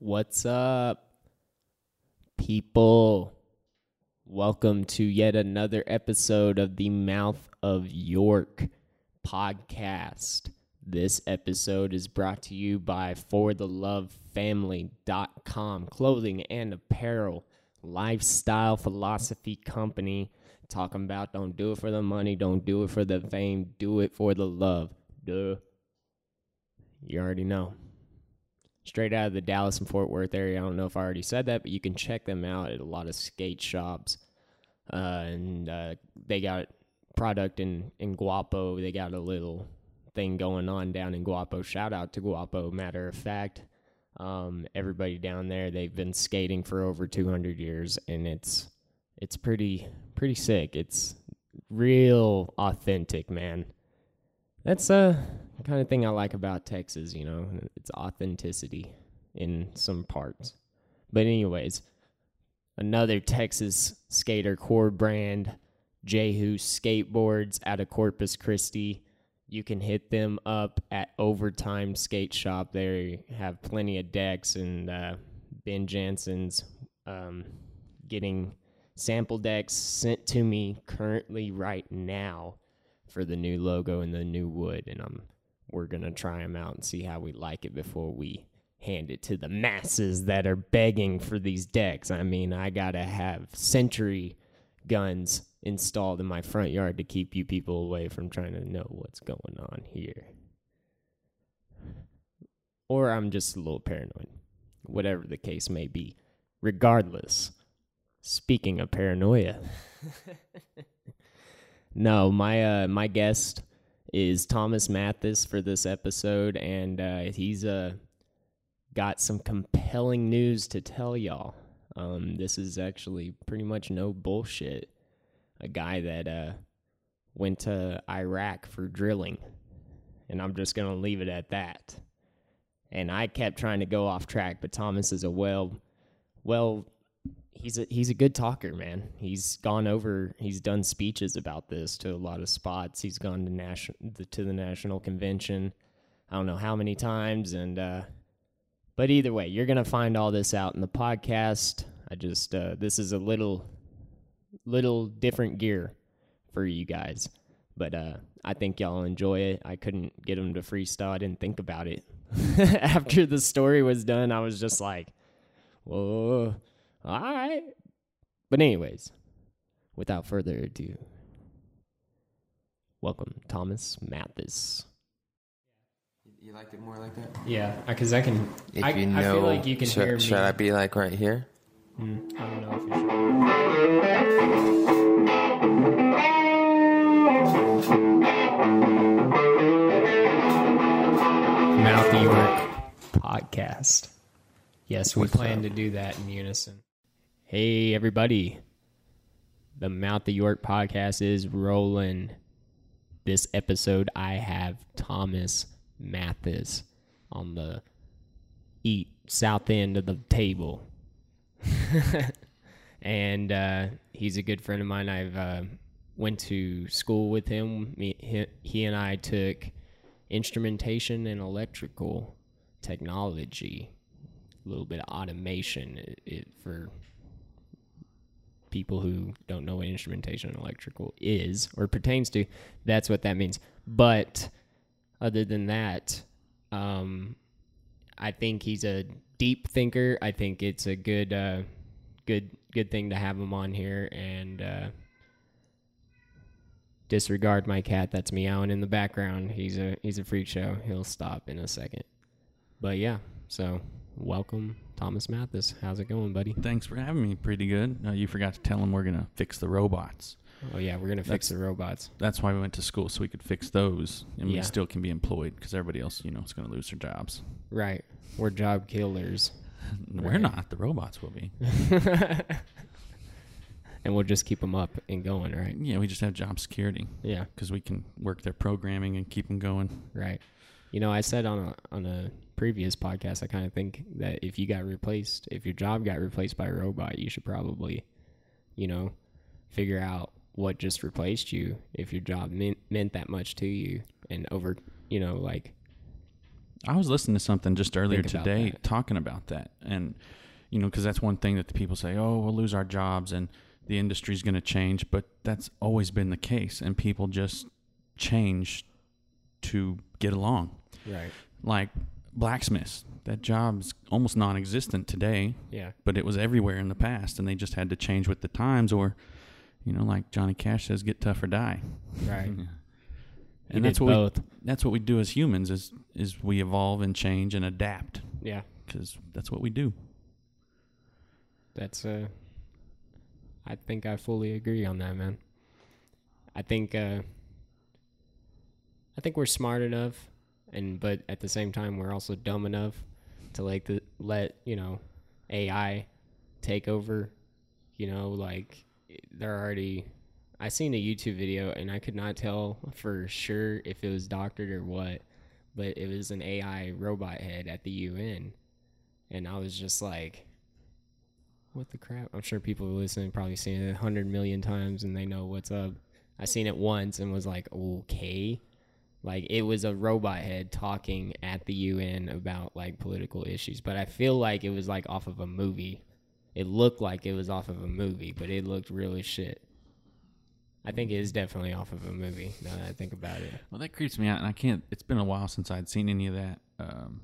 What's up, people? Welcome to yet another episode of the Mouth of York podcast. This episode is brought to you by ForTheLoveFamily.com, clothing and apparel, lifestyle philosophy company. Talking about don't do it for the money, don't do it for the fame, do it for the love. Duh. You already know straight out of the Dallas and Fort Worth area. I don't know if I already said that, but you can check them out at a lot of skate shops. Uh, and uh, they got product in, in Guapo. They got a little thing going on down in Guapo. Shout out to Guapo, matter of fact. Um, everybody down there, they've been skating for over 200 years, and it's it's pretty pretty sick. It's real authentic, man. That's the kind of thing I like about Texas, you know, it's authenticity in some parts. But anyways, another Texas skater core brand, Jehu Skateboards out of Corpus Christi. You can hit them up at Overtime Skate Shop. They have plenty of decks, and uh, Ben Jansen's um, getting sample decks sent to me currently right now for the new logo and the new wood, and I'm we're going to try them out and see how we like it before we hand it to the masses that are begging for these decks. I mean, I got to have sentry guns installed in my front yard to keep you people away from trying to know what's going on here. Or I'm just a little paranoid, whatever the case may be. Regardless, speaking of paranoia, no, my uh, my guest is Thomas Mathis for this episode, and uh, he's uh, got some compelling news to tell y'all. Um, this is actually pretty much no bullshit. A guy that uh, went to Iraq for drilling, and I'm just gonna leave it at that. And I kept trying to go off track, but Thomas is a well, well he's a he's a good talker, man. He's gone over, he's done speeches about this to a lot of spots. He's gone to national to the national convention. I don't know how many times, and uh, but either way, you're gonna find all this out in the podcast. I just uh, this is a little little different gear for you guys, but uh, I think y'all enjoy it. I couldn't get him to freestyle. I didn't think about it after the story was done. I was just like, whoa all right. But, anyways, without further ado, welcome, Thomas Mathis. You liked it more like that? Yeah, because I can. If I, you I know, feel like you can should, hear me. should I be like right here? Mm, I don't know if you should. Mouth York podcast. Yes, we What's plan up? to do that in unison. Hey, everybody. The Mouth of York podcast is rolling. This episode, I have Thomas Mathis on the eat south end of the table. and uh, he's a good friend of mine. I've uh, went to school with him. Me, he, he and I took instrumentation and electrical technology, a little bit of automation it, it, for people who don't know what instrumentation and electrical is or pertains to. That's what that means. But other than that, um, I think he's a deep thinker. I think it's a good, uh, good, good thing to have him on here. And uh, disregard my cat that's meowing in the background. He's a he's a freak show. He'll stop in a second. But yeah, so welcome, Thomas Mathis. How's it going, buddy? Thanks for having me. Pretty good. Uh, you forgot to tell him we're gonna fix the robots. Oh yeah, we're gonna fix That's- the robots. That's why we went to school so we could fix those, and Yeah. we still can be employed because everybody else, you know, is gonna lose their jobs. Right. We're job killers. We're Right. not. The robots will be. and we'll just keep them up and going, right? Yeah, we just have job security Yeah. because we can work their programming and keep them going. Right. You know, I said on a on a previous podcast, I kind of think that if you got replaced, if your job got replaced by a robot, you should probably, you know, figure out what just replaced you if your job meant, meant that much to you and over, you know, like I was listening to something just earlier Think about today talking about that, and you know, because that's one thing that the people say, "Oh, we'll lose our jobs and the industry's going to change," but that's always been the case, and people just change to get along. Right. Like blacksmiths, that job's almost non-existent today, Yeah. but it was everywhere in the past, and they just had to change with the times, or you know, like Johnny Cash says, "Get tough or die." Right. and He that's what we that's what we do as humans is is we evolve and change and adapt Yeah. because that's what we do. That's uh I think I fully agree on that, man. I think uh I think we're smart enough and but at the same time we're also dumb enough to like the, let, you know, AI take over, you know, like they're already I seen a YouTube video and I could not tell for sure if it was doctored or what, but it was an AI robot head at the UN. And I was just like, what the crap? I'm sure people listening probably seen it a hundred million times and they know what's up. I seen it once and was like, okay. Like it was a robot head talking at the UN about like political issues, but I feel like it was like off of a movie. It looked like it was off of a movie, but it looked really shit. I think it is definitely off of a movie. Now that I think about it, Well, that creeps me out, and I can't. It's been a while since I'd seen any of that. Um,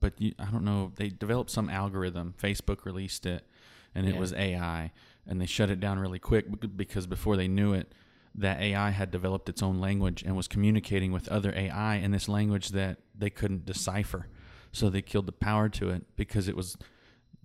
but you, I don't know. They developed some algorithm. Facebook released it, and it Yeah. was AI, and they shut it down really quick because before they knew it, that AI had developed its own language and was communicating with other AI in this language that they couldn't decipher. So they killed the power to it because it was.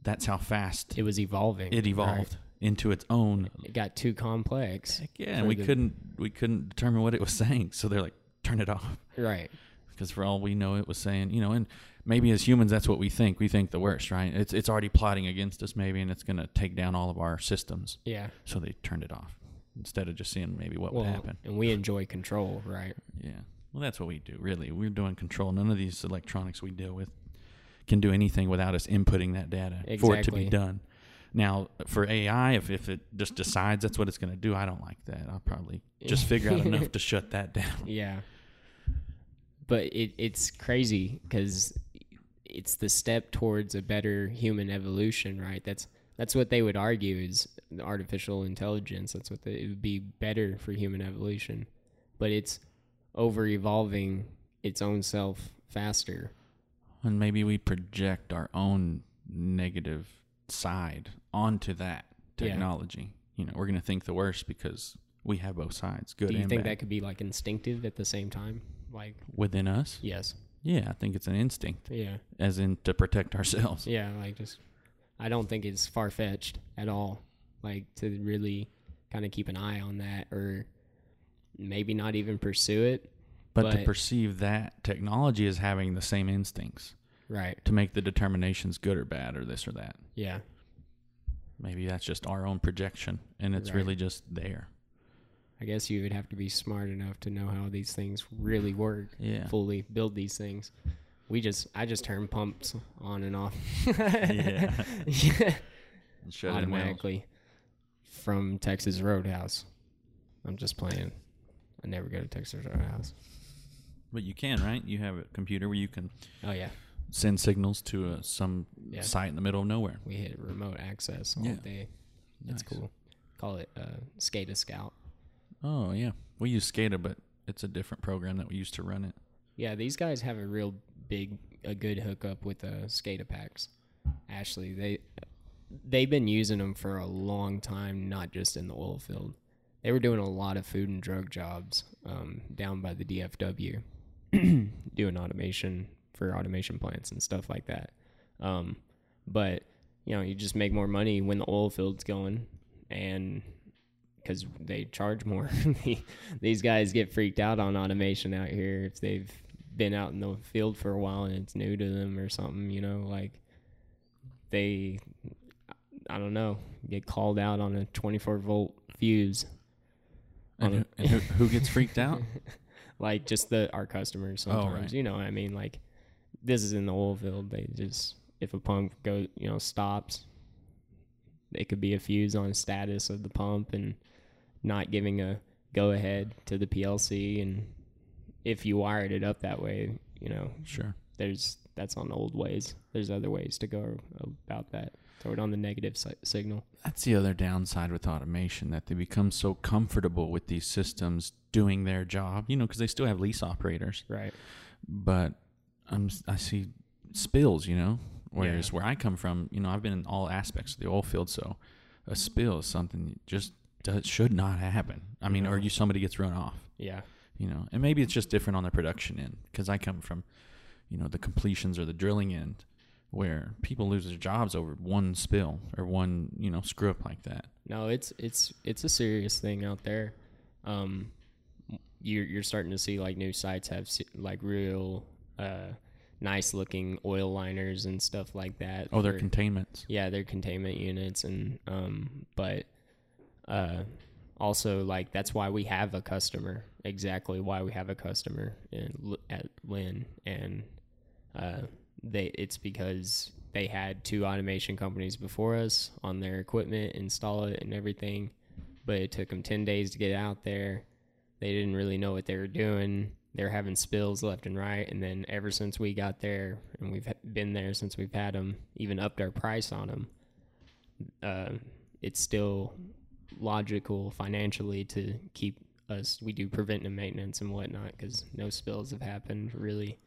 That's how fast it was evolving. it right? evolved into its own It got too complex. Heck yeah, and we the- couldn't we couldn't determine what it was saying, so they're like, turn it off, Right. because for all we know, it was saying, you know, and maybe as humans, that's what we think. We think the worst, right? It's it's already plotting against us, maybe, and it's gonna take down all of our systems. Yeah. So they turned it off instead of just seeing maybe what well, would happen. and we enjoy control, right? Yeah, well, that's what we do. Really, we're doing control. None of these electronics we deal with can do anything without us inputting that data for it to be done. Now, for AI, if, if it just decides that's what it's going to do, I don't like that. I'll probably just figure out enough to shut that down. Yeah. But it it's crazy because it's the step towards a better human evolution, right? That's that's what they would argue is artificial intelligence. That's what they, it would be better for human evolution, but it's over evolving its own self faster. And maybe we project our own negative side onto that technology. Yeah. You know, we're going to think the worst because we have both sides, good Do you think bad. that could be like instinctive at the same time? Like, Within us? yes, Yeah, I think it's an instinct, yeah, as in to protect ourselves. yeah. Like, just I don't think it's far fetched at all. Like to really kind of keep an eye on that, or maybe not even pursue it. But, to perceive that technology as having the same instincts Right. to make the determinations good or bad or this or that. Yeah. Maybe that's just our own projection and it's Right. really just there. I guess you would have to be smart enough to know how these things really work. Yeah. Fully build these things. We just I just turn pumps on and off. Yeah. yeah. And shut it in. Automatically from Texas Roadhouse. I'm just playing. I never go to Texas Roadhouse. But you can, right? You have a computer where you can Oh yeah. send signals to uh, some Yeah. site in the middle of nowhere. We hit remote access all Yeah. day. That's Nice. cool. Call it uh, SCADA Scout. Oh yeah, we use SCADA, but it's a different program that we use to run it. Yeah, these guys have a real big, a good hookup with the SCADA packs. Ashley, they they've been using them for a long time, not just in the oil field. They were doing a lot of food and drug jobs um, down by the DFW, doing automation for automation plants and stuff like that. Um, but you know, you just make more money when the oil field's going, and because they charge more. These guys get freaked out on automation out here if they've been out in the field for a while and it's new to them or something. You know, like they, I don't know, get called out on a 24 volt fuse. And, who, and who, who gets freaked out? like just the our customers Oh, sometimes. right. You know, what I mean, like this is in the oil field. They just if a pump goes, you know, stops, it could be a fuse on status of the pump and not giving a go ahead to the PLC. And if you wired it up that way, you know, Sure. there's that's on old ways. There's other ways to go about that. Throw it on the negative si- signal. That's the other downside with automation that they become so comfortable with these systems doing their job, you know, because they still have lease operators. Right. But I'm, I see spills, you know, whereas where I come from, you know, I've been in all aspects of the oil field. So a spill is something that just does, should not happen. I mean, or you somebody gets run off, Yeah. you know, and maybe it's just different on the production end because I come from, you know, the completions or the drilling end where people lose their jobs over one spill or one, you know, screw up like that. No, it's it's it's a serious thing out there. Um, you're you're starting to see like new sites have like real uh nice looking oil liners and stuff like that. Oh, they're containments. yeah, they're containment units and um, but uh, also like that's why we have a customer. Exactly why we have a customer in at Lynn and uh, they it's because they had two automation companies before us on their equipment, install it and everything, but it took them ten days to get out there. They didn't really know what they were doing. They're having spills left and right, and then ever since we got there, and we've been there since we've had them, even upped our price on them. Uh, it's still logical financially to keep us. We do preventive maintenance and whatnot because no spills have happened really.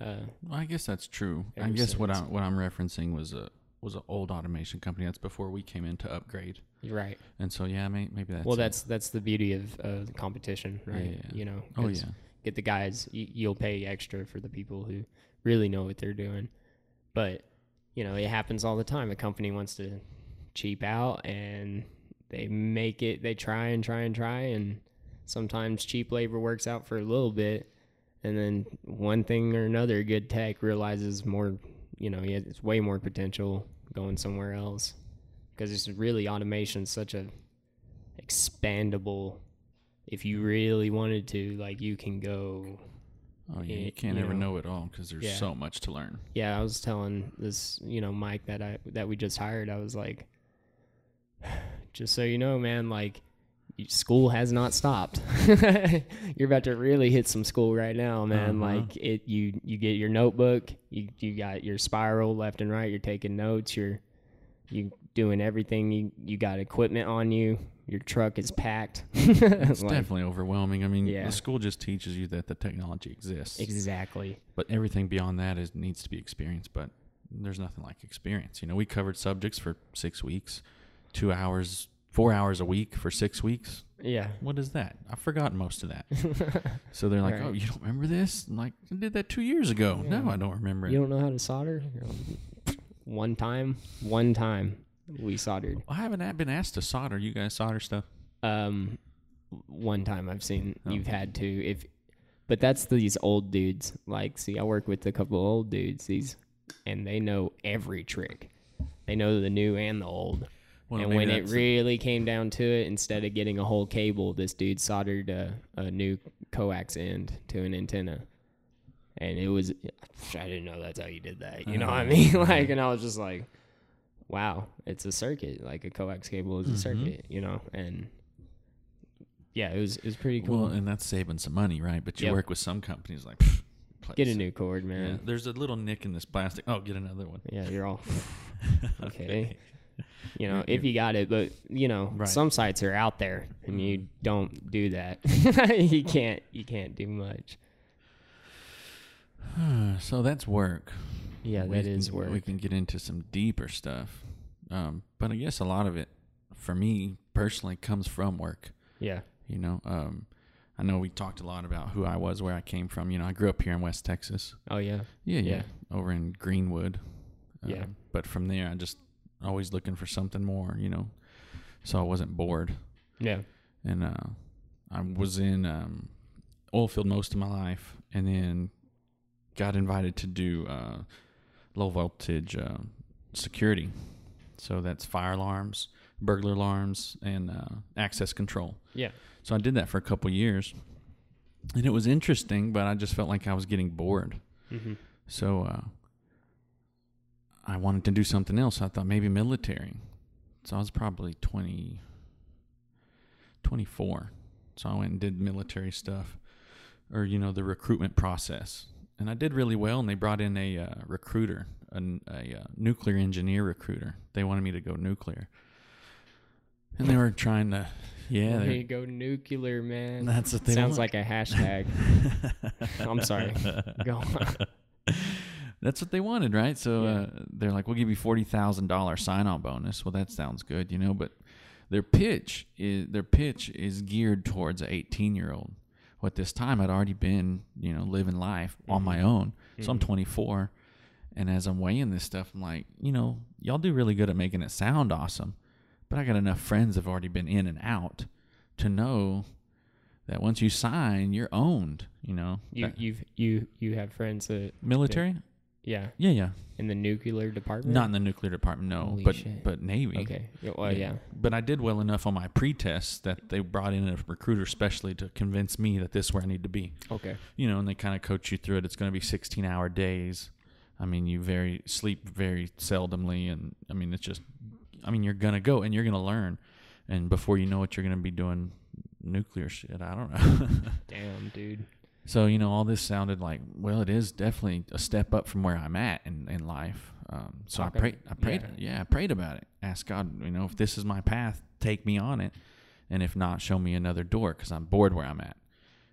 Uh, Well, I guess that's true. I guess what I what I'm referencing was a was an old automation company. That's before we came in to upgrade. right. And so yeah, may, maybe that's well, it. that's that's the beauty of uh, the competition, Yeah, right? yeah. You know. oh yeah. get the guys you, you'll pay extra for the people who really know what they're doing but you know it happens all the time a company wants to cheap out and they make it they try and try and try and sometimes cheap labor works out for a little bit and then one thing or another good tech realizes more you know yeah, it's way more potential going somewhere else because it's really automation such a expandable if you really wanted to like you can go Oh yeah. You can't you ever know. know it all because there's Yeah. so much to learn. yeah i was telling this you know mike that i that we just hired i was like just so you know man like school has not stopped you're about to really hit some school right now man Uh-huh. like it you you get your notebook you you got your spiral left and right you're taking notes you're you doing everything you you got equipment on you your truck is packed It's Like, definitely overwhelming. I mean, Yeah. the school just teaches you that the technology exists, exactly but everything beyond that is needs to be experienced. But there's nothing like experience. You know, we covered subjects for six weeks, two hours, four hours a week for six weeks. yeah What is that? I've forgotten most of that. So they're like, Right. "Oh, you don't remember this? I'm like, I did that two years ago. Yeah. No, I don't remember it. You don't know how to solder? One time, one time we soldered. I haven't been asked to solder. You guys solder stuff? Um, one time I've seen Oh. you've had to if, but that's these old dudes. Like, see, I work with a couple old dudes. These, and they know every trick. They know the new and the old. Well, and when it really came down to it, instead of getting a whole cable, this dude soldered a, a new coax end to an antenna. And it was, I didn't know that's how you did that. You know what I Oh, mean? yeah. like, and I was just like, wow, it's a circuit. Like a coax cable is a Mhm. circuit, you know? And yeah, it was, it was pretty cool. Well, and that's saving some money, right? But you Yep. work with some companies like, pff, get a new cord, Yeah, man. there's a little nick in this plastic. Oh, get another one. Yeah, you're all, okay. You know, if you got it, but you know, Right. some sites are out there and you Mhm. don't do that. you can't, you can't do much. so that's work. Yeah, We that is can- work. We can get into some deeper stuff, um, but I guess a lot of it, for me personally, comes from work. Yeah, You know, um, I know we talked a lot about who I was, where I came from. You know, I grew up here in West Texas. oh yeah, Yeah, yeah, Yeah. over in Greenwood. Yeah. Um, but from there, I just always looking for something more. You know, so I wasn't bored. yeah, and uh, I was in um, oil field most of my life, and then got invited to do uh, low voltage uh, security. So that's fire alarms, burglar alarms, and uh, access control. yeah, So I did that for a couple years, and it was interesting, but I just felt like I was getting bored. hmm So uh, I wanted to do something else. I thought maybe military. So I was probably 20, 24. So I went and did military stuff or, you know, the recruitment process. and I did really well. And they brought in a uh, recruiter, a, a uh, nuclear engineer recruiter. They wanted me to go nuclear, and they were trying to, yeah, there they're- you go, nuclear man. that's the thing. Sounds like a hashtag. I'm sorry. Go on. That's what they wanted, right? So Yeah. uh, they're like, "We'll give you forty thousand dollars sign-on bonus." Well, that sounds good, you know. But their pitch is their pitch is geared towards an eighteen-year-old. Well, at this time, I'd already been, you know, living life on my own. So I'm Mhm. 24, and as I'm weighing this stuff, I'm like, you know, y'all do really good at making it sound awesome, but I got enough friends that have already been in and out to know that once you sign, you're owned. You know, You That- you've you you have friends that military. Yeah Yeah, yeah. in the nuclear department. Not in the nuclear department, no, Holy but shit. but Navy. okay. Yeah, Well, yeah. But I did well enough on my pre-test that they brought in a recruiter specially to convince me that this is where I need to be. Okay. You know, and they kind of coach you through it. It's going to be 16-hour days. I mean, you very sleep very seldomly, and I mean, it's just, I mean, you're gonna go and you're gonna learn, and before you know it, you're gonna be doing nuclear shit. I don't know. Damn, dude. So you know, all this sounded like well, it is definitely a step up from where I'm at in, in life. Um, so I prayed, I prayed, yeah. yeah. I prayed about it. Asked God, you know, if this is my path, take me on it, and if not, show me another door because I'm bored where I'm at.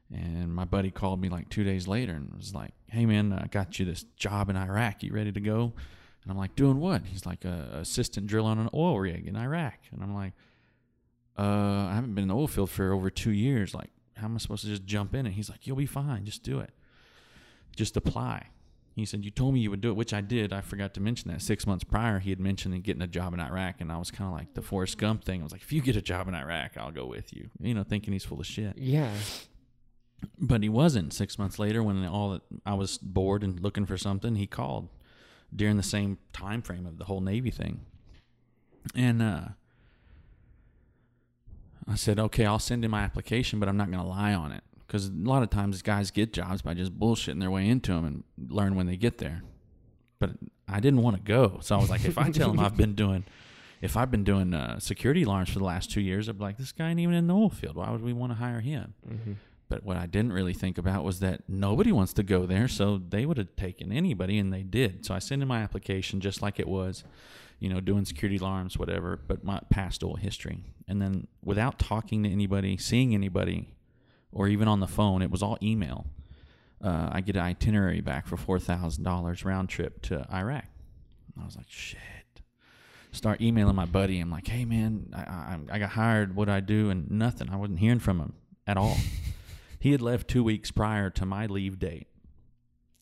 And my buddy called me like two days later and was like, "Hey man, I got you this job in Iraq. You ready to go?" And I'm like, "Doing what?" He's like, "A assistant drill on an oil rig in Iraq." And I'm like, "Uh, I haven't been in the oil field for over two years. Like, how am I supposed to just jump in?" And he's like, "You'll be fine. Just do it. Just apply." He said, "You told me you would do it," which I did. I forgot to mention that six months prior, he had mentioned getting a job in Iraq, and I was kind of like the Forrest Gump thing. I was like, "If you get a job in Iraq, I'll go with you," you know, thinking he's full of shit. Yeah. But he wasn't. Six months later, when all that I was bored and looking for something, he called during the same time frame of the whole Navy thing, and uh, I said, "Okay, I'll send in my application, but I'm not going to lie on it because a lot of times guys get jobs by just bullshitting their way into them and learn when they get there." But I didn't want to go, so I was like, "If I tell them I've been doing." If I've been doing uh, security alarms for the last two years, I'd be like, this guy ain't even in the oil field. Why would we want to hire him? Mm-hmm. But what I didn't really think about was that nobody wants to go there, so they would have taken anybody, and they did. So I sent in my application just like it was, you know, doing security alarms, whatever, but my past oil history. And then without talking to anybody, seeing anybody, or even on the phone, it was all email. Uh, I get an itinerary back for four thousand dollars round trip to Iraq. I was like, shit. Start emailing my buddy. I'm like, hey man, I, I, I got hired. What I do? And nothing. I wasn't hearing from him at all. He had left two weeks prior to my leave date,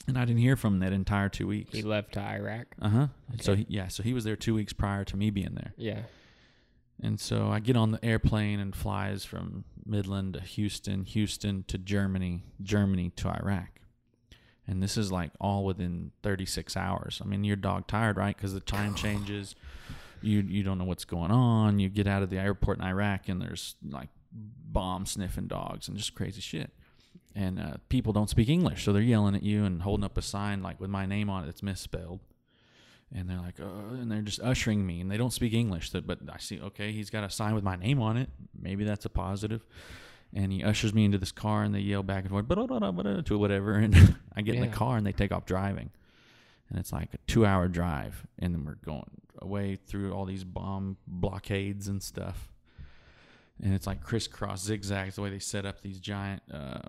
and I didn't hear from him that entire two weeks. He left to Iraq. Uh huh. So he, yeah, so he was there two weeks prior to me being there, Yeah. And so I get on the airplane and flies from Midland to Houston, Houston to Germany, Germany to Iraq, and this is like all within 36 hours. I mean, you're dog tired, right? Because the time changes. You you don't know what's going on. You get out of the airport in Iraq, and there's like bomb sniffing dogs and just crazy shit. And uh, people don't speak English, so they're yelling at you and holding up a sign like with my name on it that's misspelled. And they're like, uh, and they're just ushering me, and they don't speak English. That, but I see, okay, he's got a sign with my name on it. Maybe that's a positive. And he ushers me into this car, and they yell back and forth, to whatever. And I get in the car, and they take off driving. And it's like a two-hour drive, and then we're going away through all these bomb blockades and stuff. And it's like crisscross zigzags the way they set up these giant uh,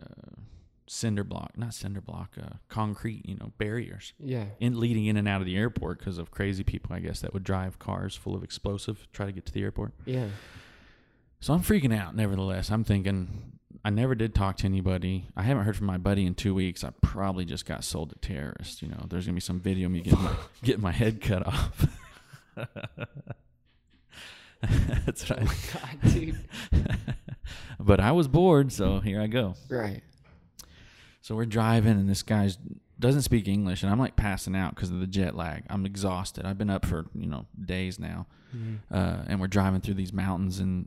uh, cinder block, not cinder block, uh, concrete, you know, barriers Yeah. in leading in and out of the airport because of crazy people, I guess, that would drive cars full of explosive, try to get to the airport. Yeah. So I'm freaking out. Nevertheless, I'm thinking I never did talk to anybody. I haven't heard from my buddy in two weeks. I probably just got sold to terrorists. You know, there's gonna be some video of me getting my, getting my head cut off. That's Oh right. my god, dude. but I was bored, so here I go. Right. So we're driving, and this guy doesn't speak English, and I'm like passing out because of the jet lag. I'm exhausted. I've been up for you know days now, uh, and we're driving through these mountains in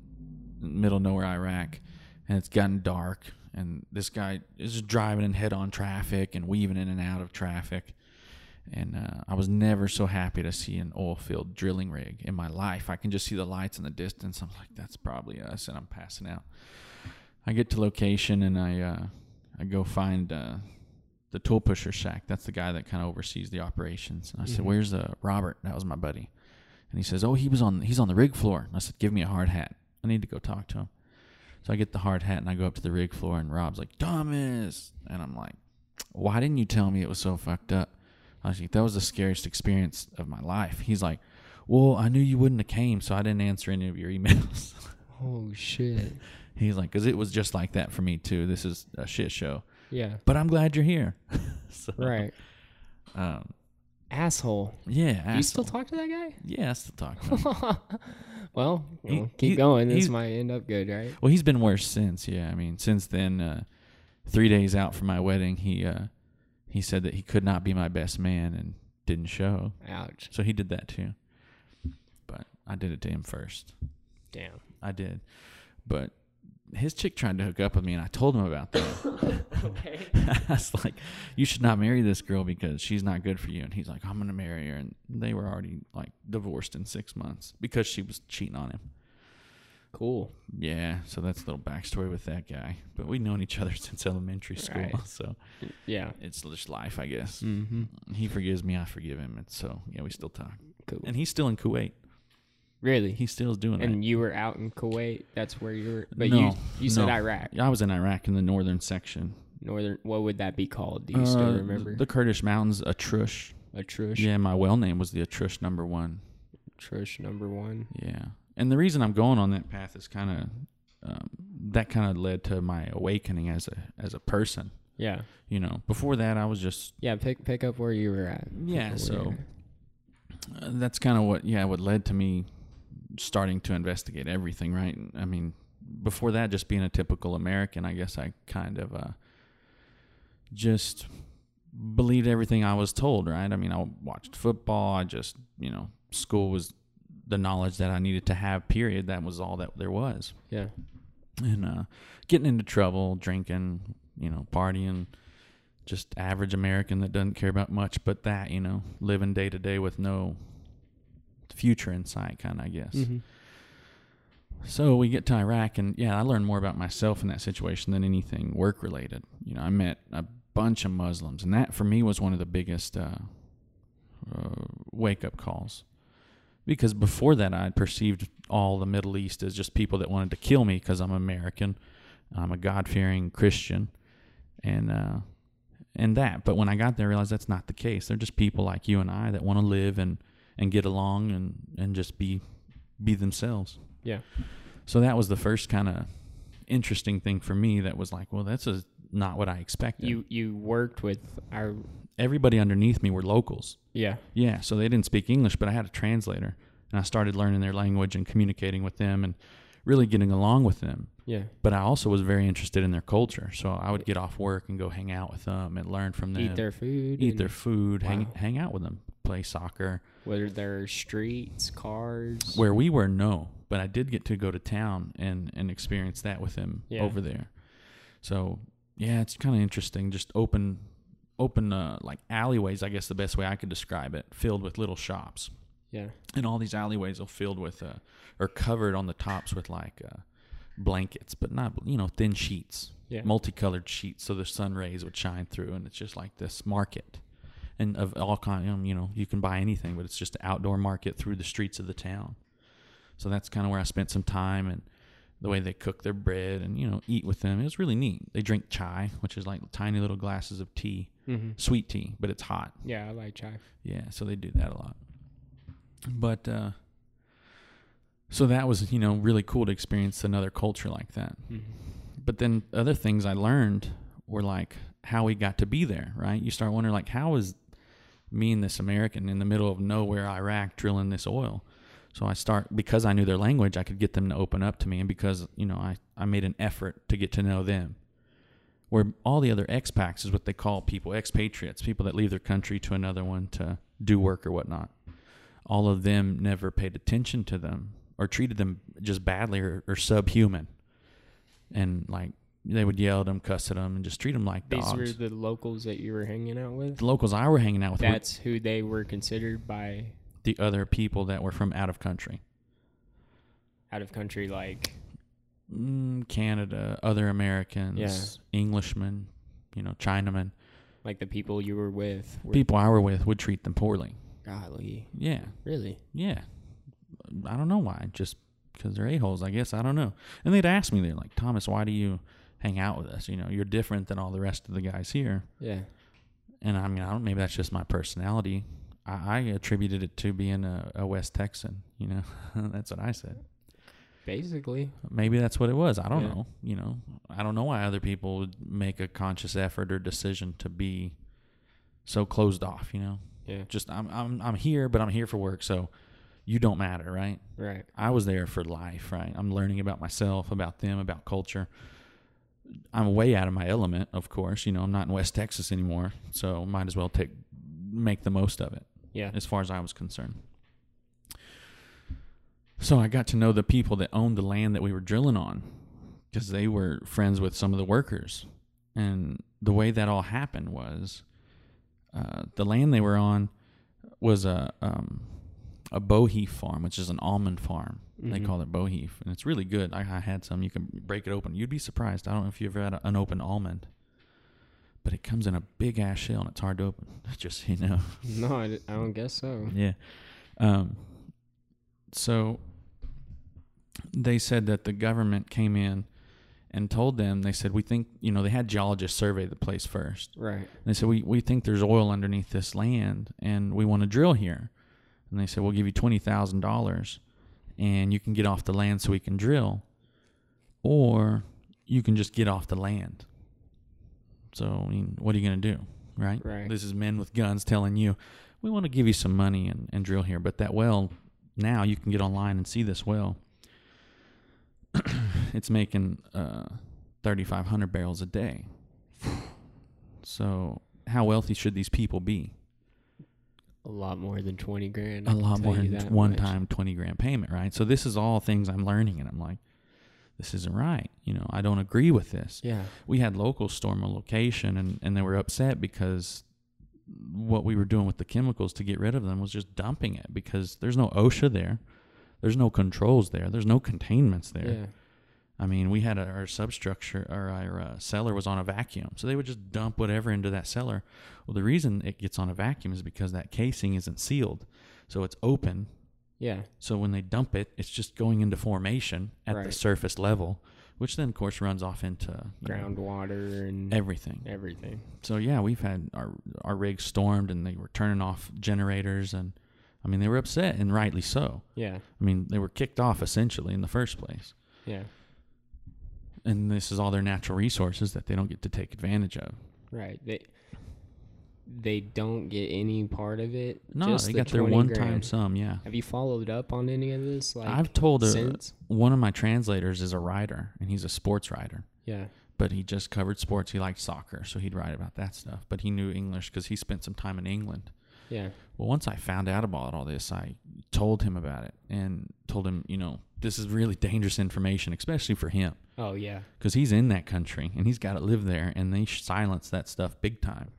middle of nowhere, Iraq, and it's gotten dark. And this guy is just driving in head-on traffic and weaving in and out of traffic. And uh, I was never so happy to see an oil field drilling rig in my life. I can just see the lights in the distance. I'm like, that's probably us, and I'm passing out. I get to location and I uh, I go find uh, the tool pusher shack. That's the guy that kind of oversees the operations. And I said, Mhm. "Where's uh, Robert?" That was my buddy. And he says, "Oh, he was on he's on the rig floor." And I said, "Give me a hard hat. I need to go talk to him." So I get the hard hat and I go up to the rig floor and Rob's like, "Thomas," and I'm like, "Why didn't you tell me it was so fucked up?" I was like, "That was the scariest experience of my life." He's like, "Well, I knew you wouldn't have came, so I didn't answer any of your emails." Oh shit. He's like, "Cause it was just like that for me too. This is a shit show." Yeah. But I'm glad you're here. so, Right. Um, Asshole. yeah. Do you still talk to that guy? Yeah, I still talk to him. well, He- well, keep he- going. This might end up good, right? well, he's been worse since. Yeah, I mean, since then, uh, three days out from my wedding, he uh, he said that he could not be my best man and didn't show. Ouch. So he did that too. But I did it to him first. Damn. I did. But his chick tried to hook up with me, and I told him about that. okay. I was like, "You should not marry this girl because she's not good for you." And he's like, "I'm gonna marry her." And they were already like divorced in six months because she was cheating on him. Cool. Yeah, so that's a little backstory with that guy. But we've known each other since elementary school, Right. so Yeah. it's just life, I guess. Mm-hmm. He forgives me, I forgive him, and so yeah, we still talk. Cool. And he's still in Kuwait. Really? He still is doing it. and you were out in Kuwait. That's where you were. But No, you you said no. Iraq. I was in Iraq in the northern section. northern. What would that be called? Do you still Uh, remember? the Kurdish mountains, Atrush? Atrush. Yeah, my well name was the Atrush number one. Atrush number one. Yeah, and the reason I'm going on that path is kind of um, that kind of led to my awakening as a as a person. Yeah. You know, before that I was just Yeah. Pick pick up where you were at. Yeah, so- uh, that's kind of what yeah what led to me starting to investigate everything. Right? I mean, before that, just being a typical American, I guess I kind of uh, just believed everything I was told. Right? I mean, I watched football. I just you know school was the knowledge that I needed to have. Period. That was all that there was. yeah. and uh, getting into trouble, drinking, you know, partying, just average American that doesn't care about much but that, you know, living day to day with no future in sight, kind of, I guess. Mm-hmm. So we get to Iraq, and yeah, I learned more about myself in that situation than anything work related. You know, I met a bunch of Muslims, and that for me was one of the biggest uh, uh, wake up calls. Because before that, I'd perceived all the Middle East as just people that wanted to kill me because I'm American, I'm a God fearing Christian, and uh, and that. But when I got there, I realized that's not the case. They're just people like you and I that want to live and and get along and and just be be themselves. Yeah. So that was the first kind of interesting thing for me. That was like, well, that's a, not what I expected. You you worked with our Everybody underneath me were locals. yeah Yeah, so they didn't speak English, but I had a translator, and I started learning their language and communicating with them and really getting along with them. yeah But I also was very interested in their culture, so I would get off work and go hang out with them and learn from them. eat their food eat their food, hang Wow. hang out with them, play soccer. Whether they're streets cars Where we were, no, but I did get to go to town and and experience that with them Yeah. over there. So yeah, it's kind of interesting. Just open, open uh, like alleyways. I guess the best way I could describe it, filled with little shops, yeah and all these alleyways are filled with uh, or covered on the tops with like uh, blankets, but not you know thin sheets, yeah multicolored sheets, so the sun rays would shine through, and it's just like this market. And of all kind, you know, you can buy anything, but it's just an outdoor market through the streets of the town. So that's kind of where I spent some time, and the way they cook their bread, and you know, eat with them. It was really neat. They drink chai, which is like tiny little glasses of tea, mm-hmm. sweet tea, but it's hot. yeah I like chai Yeah, so they do that a lot. But uh so that was, you know, really cool to experience another culture like that. mm-hmm. But then other things I learned were like how we got to be there, right? You start wondering like how is me and this American in the middle of nowhere Iraq drilling this oil? So I start because I knew their language, I could get them to open up to me and because, you know, I, I made an effort to get to know them. Where all the other expats is what they call people, expatriates, people that leave their country to another one to do work or whatnot. All of them never paid attention to them or treated them just badly or, or subhuman. And like they would yell at them, cuss at them, and just treat them like these dogs. were the locals that you were hanging out with the locals I were hanging out with that's who they were considered by the other people that were from out of country. out of country like Mm, Canada, other Americans, Englishmen, you know, Chinamen. Like the people you were with. Were, People I were with would treat them poorly. golly, Yeah, really? yeah. I don't know why. Just because they're a holes, I guess. I don't know. And they'd ask me, they're like, Thomas, why do you hang out with us? You know, you're different than all the rest of the guys here. Yeah. And I mean, I don't. Maybe that's just my personality. I, I attributed it to being a, a West Texan. You know, that's what I said. Basically. Maybe that's what it was. I don't Yeah. know. You know, I don't know why other people would make a conscious effort or decision to be so closed off. You know, Yeah. just I'm I'm I'm here, but I'm here for work, so you don't matter, right? Right. I was there for life, right? I'm learning about myself, about them, about culture. I'm way out of my element, of course. You know, I'm not in West Texas anymore, so might as well take make the most of it Yeah. as far as I was concerned. So I got to know the people that owned the land that we were drilling on because they were friends with some of the workers. And the way that all happened was uh, the land they were on was a um, a boheef farm, which is an almond farm. They Mhm. call it boheef, and it's really good. I, I had some. You can break it open. You'd be surprised. I don't know if you've ever had a, an open almond, but it comes in a big ass shell and it's hard to open. Just you know. No, I don't guess so. Yeah. Um, so they said that the government came in and told them, they said, we think, you know, they had geologists survey the place first. Right. They said, we, we think there's oil underneath this land and we want to drill here. And they said, we'll give you $20,000 and you can get off the land so we can drill. Or you can just get off the land. So, I mean, what are you going to do? Right? Right. This is men with guns telling you, we want to give you some money and, and drill here. But that well, now you can get online and see this well. it's making uh, 3,500 barrels a day. So, how wealthy should these people be? A lot more than 20 grand. I A lot more than one much. time 20 grand payment, right? So, this is all things I'm learning, and I'm like, this isn't right. You know, I don't agree with this. Yeah. We had locals storm a location, and, and they were upset because what we were doing with the chemicals to get rid of them was just dumping it because there's no OSHA there. There's no controls there. There's no containments there. Yeah. I mean, we had a, our substructure or our uh, cellar was on a vacuum, so they would just dump whatever into that cellar. Well, the reason it gets on a vacuum is because that casing isn't sealed, so it's open. Yeah. So when they dump it, it's just going into formation at the surface level, which then, of course, runs off into you know, Groundwater and everything. everything. So yeah, we've had our our rigs stormed, and they were turning off generators, and I mean they were upset, and rightly so. Yeah. I mean they were kicked off essentially in the first place. Yeah. And this is all their natural resources that they don't get to take advantage of. Right. They they don't get any part of it. No, just they the got their 20 one time sum. Yeah, Have you followed up on any of this? Like I've told a, since? one of my translators is a writer, and he's a sports writer. Yeah. But he just covered sports. He liked soccer, so he'd write about that stuff. But he knew English because he spent some time in England. Yeah. Well, once I found out about all this, I told him about it and told him, you know, this is really dangerous information, especially for him. Oh yeah. because he's in that country and he's got to live there and they silence that stuff big time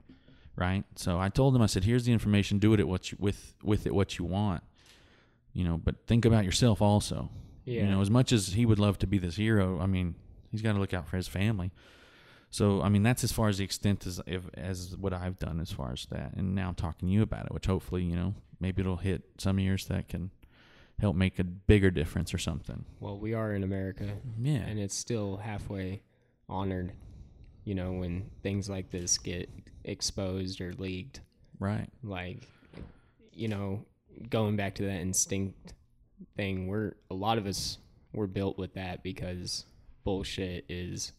right so i told him i said here's the information do it at what you, with with it what you want you know but think about yourself also Yeah. you know as much as he would love to be this hero i mean he's got to look out for his family so i mean that's as far as the extent as if, as what i've done as far as that and now i'm talking to you about it which hopefully you know maybe it'll hit some ears that can help make a bigger difference or something well, we are in America, yeah and it's still halfway honored. You know, when things like this get exposed or leaked, right like, you know, going back to that instinct thing, we're a lot of us we're built with that because bullshit is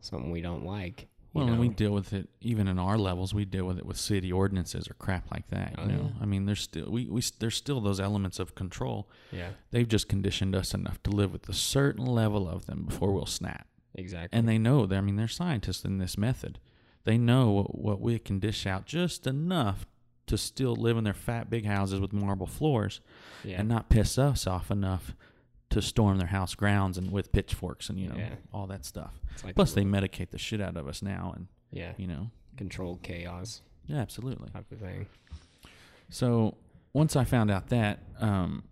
something we don't like. You Well, and we deal with it even in our levels. We deal with it with city ordinances or crap like that. Oh, you Oh, know, yeah. I mean, there's still we, we there's still those elements of control. yeah, They've just conditioned us enough to live with a certain level of them before we'll snap. exactly. And they know. I mean, they're scientists in this method. They know what, what we can dish out just enough to still live in their fat big houses with marble floors yeah, and not piss us off enough to storm their house grounds and with pitchforks and you know Yeah. all that stuff. Like Plus, they medicate the shit out of us now, and yeah you know, controlled chaos yeah, absolutely. type of thing. So once I found out that, um,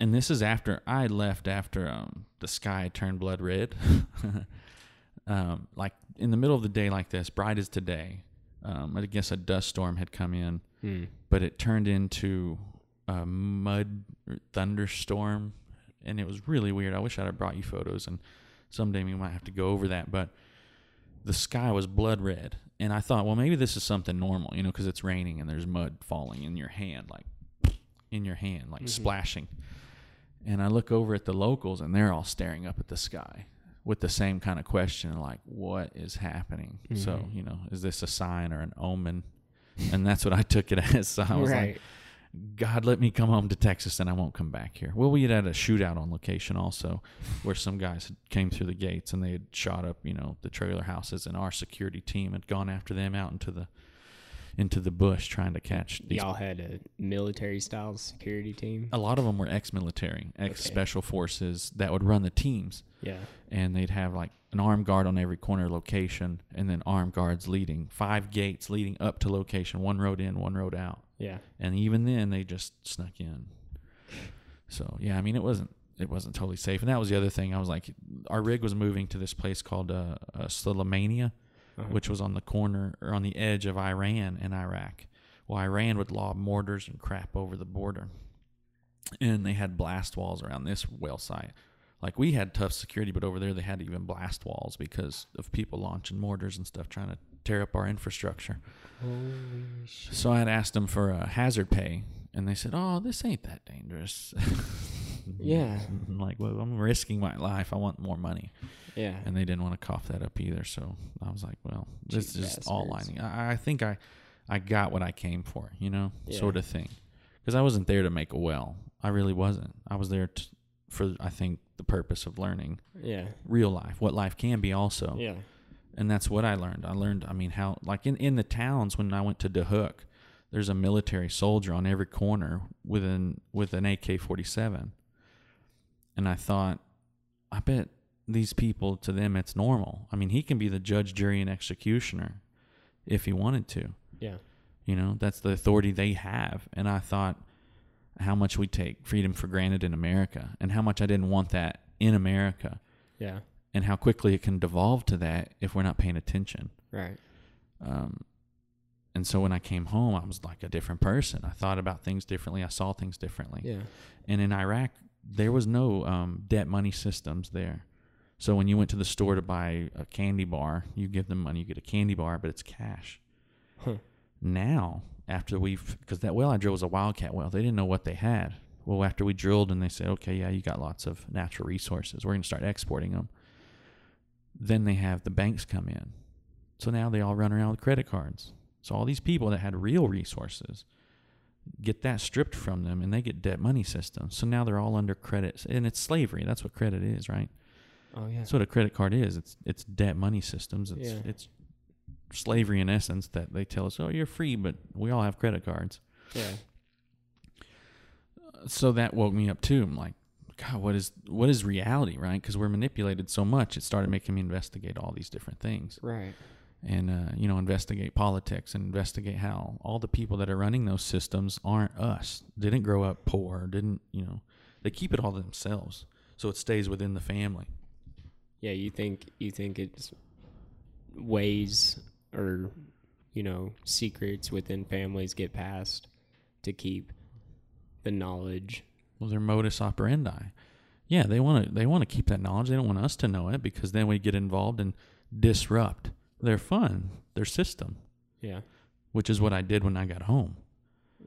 and this is after I left after um, the sky turned blood red, um, like in the middle of the day like this, bright as today, Um, I guess a dust storm had come in, Hmm. but it turned into a mud thunderstorm, and it was really weird. I wish I'd have brought you photos, and someday we might have to go over that. But the sky was blood red, and I thought, well, maybe this is something normal, you know, because it's raining and there's mud falling in your hand, like in your hand, like Mhm. splashing. And I look over at the locals, and they're all staring up at the sky with the same kind of question, like, what is happening? So, Mhm. you know, is this a sign or an omen? And that's what I took it as. So I was right. like, God, let me come home to Texas and I won't come back here. Well, we had had a shootout on location also where some guys had came through the gates and they had shot up, you know, the trailer houses and our security team had gone after them out into the into the bush trying to catch these Y'all had a military style security team. a lot of them were ex-military, ex-special forces that would run the teams Yeah. and they'd have like an armed guard on every corner location and then armed guards leading five gates leading up to location one road in one road out Yeah. and even then they just snuck in. So yeah i mean it wasn't it wasn't totally safe. And that was the other thing. I was like our rig was moving to this place called uh, uh Uh-huh. which was on the corner or on the edge of iran and iraq. Well iran would lob mortars and crap over the border. And they had blast walls around this well site. Like we had tough security but over there they had even blast walls because of people launching mortars and stuff trying to tear up our infrastructure so I had asked them for a hazard pay, and they said, "Oh, this ain't that dangerous." Yeah. I'm like, well, I'm risking my life. I want more money, Yeah. and they didn't want to cough that up either. So I was like, well, this Cheap is all lining. I, I think I, I got what I came for, you know, Yeah. sort of thing, because I wasn't there to make a well. I really wasn't. I was there to, for I think the purpose of learning yeah. real life, what life can be, also Yeah. And that's what I learned. I learned, I mean, how like in in the towns when I went to Duhok, there's a military soldier on every corner with an with an AK-47, and I thought, I bet these people to them it's normal. I mean, he can be the judge, jury, and executioner if he wanted to. Yeah. You know, that's the authority they have. And I thought how much we take freedom for granted in America, and how much I didn't want that in America Yeah. And how quickly it can devolve to that if we're not paying attention. Right. Um, and so when I came home, I was like a different person. I thought about things differently. I saw things differently. Yeah. And in Iraq, there was no um, debt money systems there. So when you went to the store to buy a candy bar, you give them money, you get a candy bar, but it's cash. Huh. Now, after we've, because that well I drilled was a wildcat well, they didn't know what they had. Well, after we drilled and they said, okay, yeah, you got lots of natural resources, we're going to start exporting them. Then they have the banks come in. So now they all run around with credit cards. So all these people that had real resources get that stripped from them and they get debt money systems. So now they're all under credit and it's slavery. That's what credit is, right? Oh yeah. That's what a credit card is. It's it's debt money systems. It's Yeah. it's slavery in essence that they tell us, "Oh, you're free, but we all have credit cards." yeah. So that woke me up too. I'm like, God, what is what is reality, right? Because we're manipulated so much. It started making me investigate all these different things. Right. and uh, you know investigate politics and investigate how all the people that are running those systems aren't us didn't grow up poor didn't you know they keep it all to themselves so it stays within the family Yeah. You think you think it's ways or you know secrets within families get passed to keep the knowledge. Well their modus operandi yeah they want to they want to keep that knowledge they don't want us to know it because then we get involved and disrupt their fun their system Yeah. which is what i did when i got home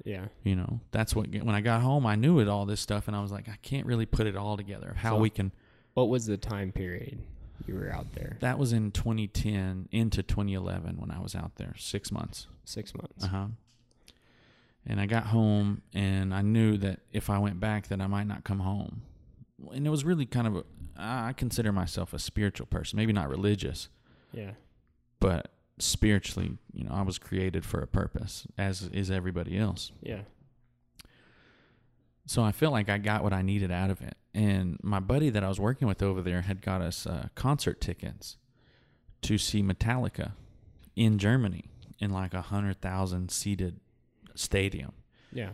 Yeah. you know that's what when i got home i knew it all this stuff and i was like i can't really put it all together how So- we can What was the time period you were out there? That was in 2010 into 2011 when I was out there, six months. Six months. Uh huh. And I got home and I knew that if I went back, that I might not come home. And it was really kind of a, I consider myself a spiritual person, maybe not religious, Yeah. but spiritually, you know, I was created for a purpose, as is everybody else. Yeah. So I felt like I got what I needed out of it. And my buddy that I was working with over there had got us uh, concert tickets to see Metallica in Germany in like a hundred thousand seated stadium. Yeah.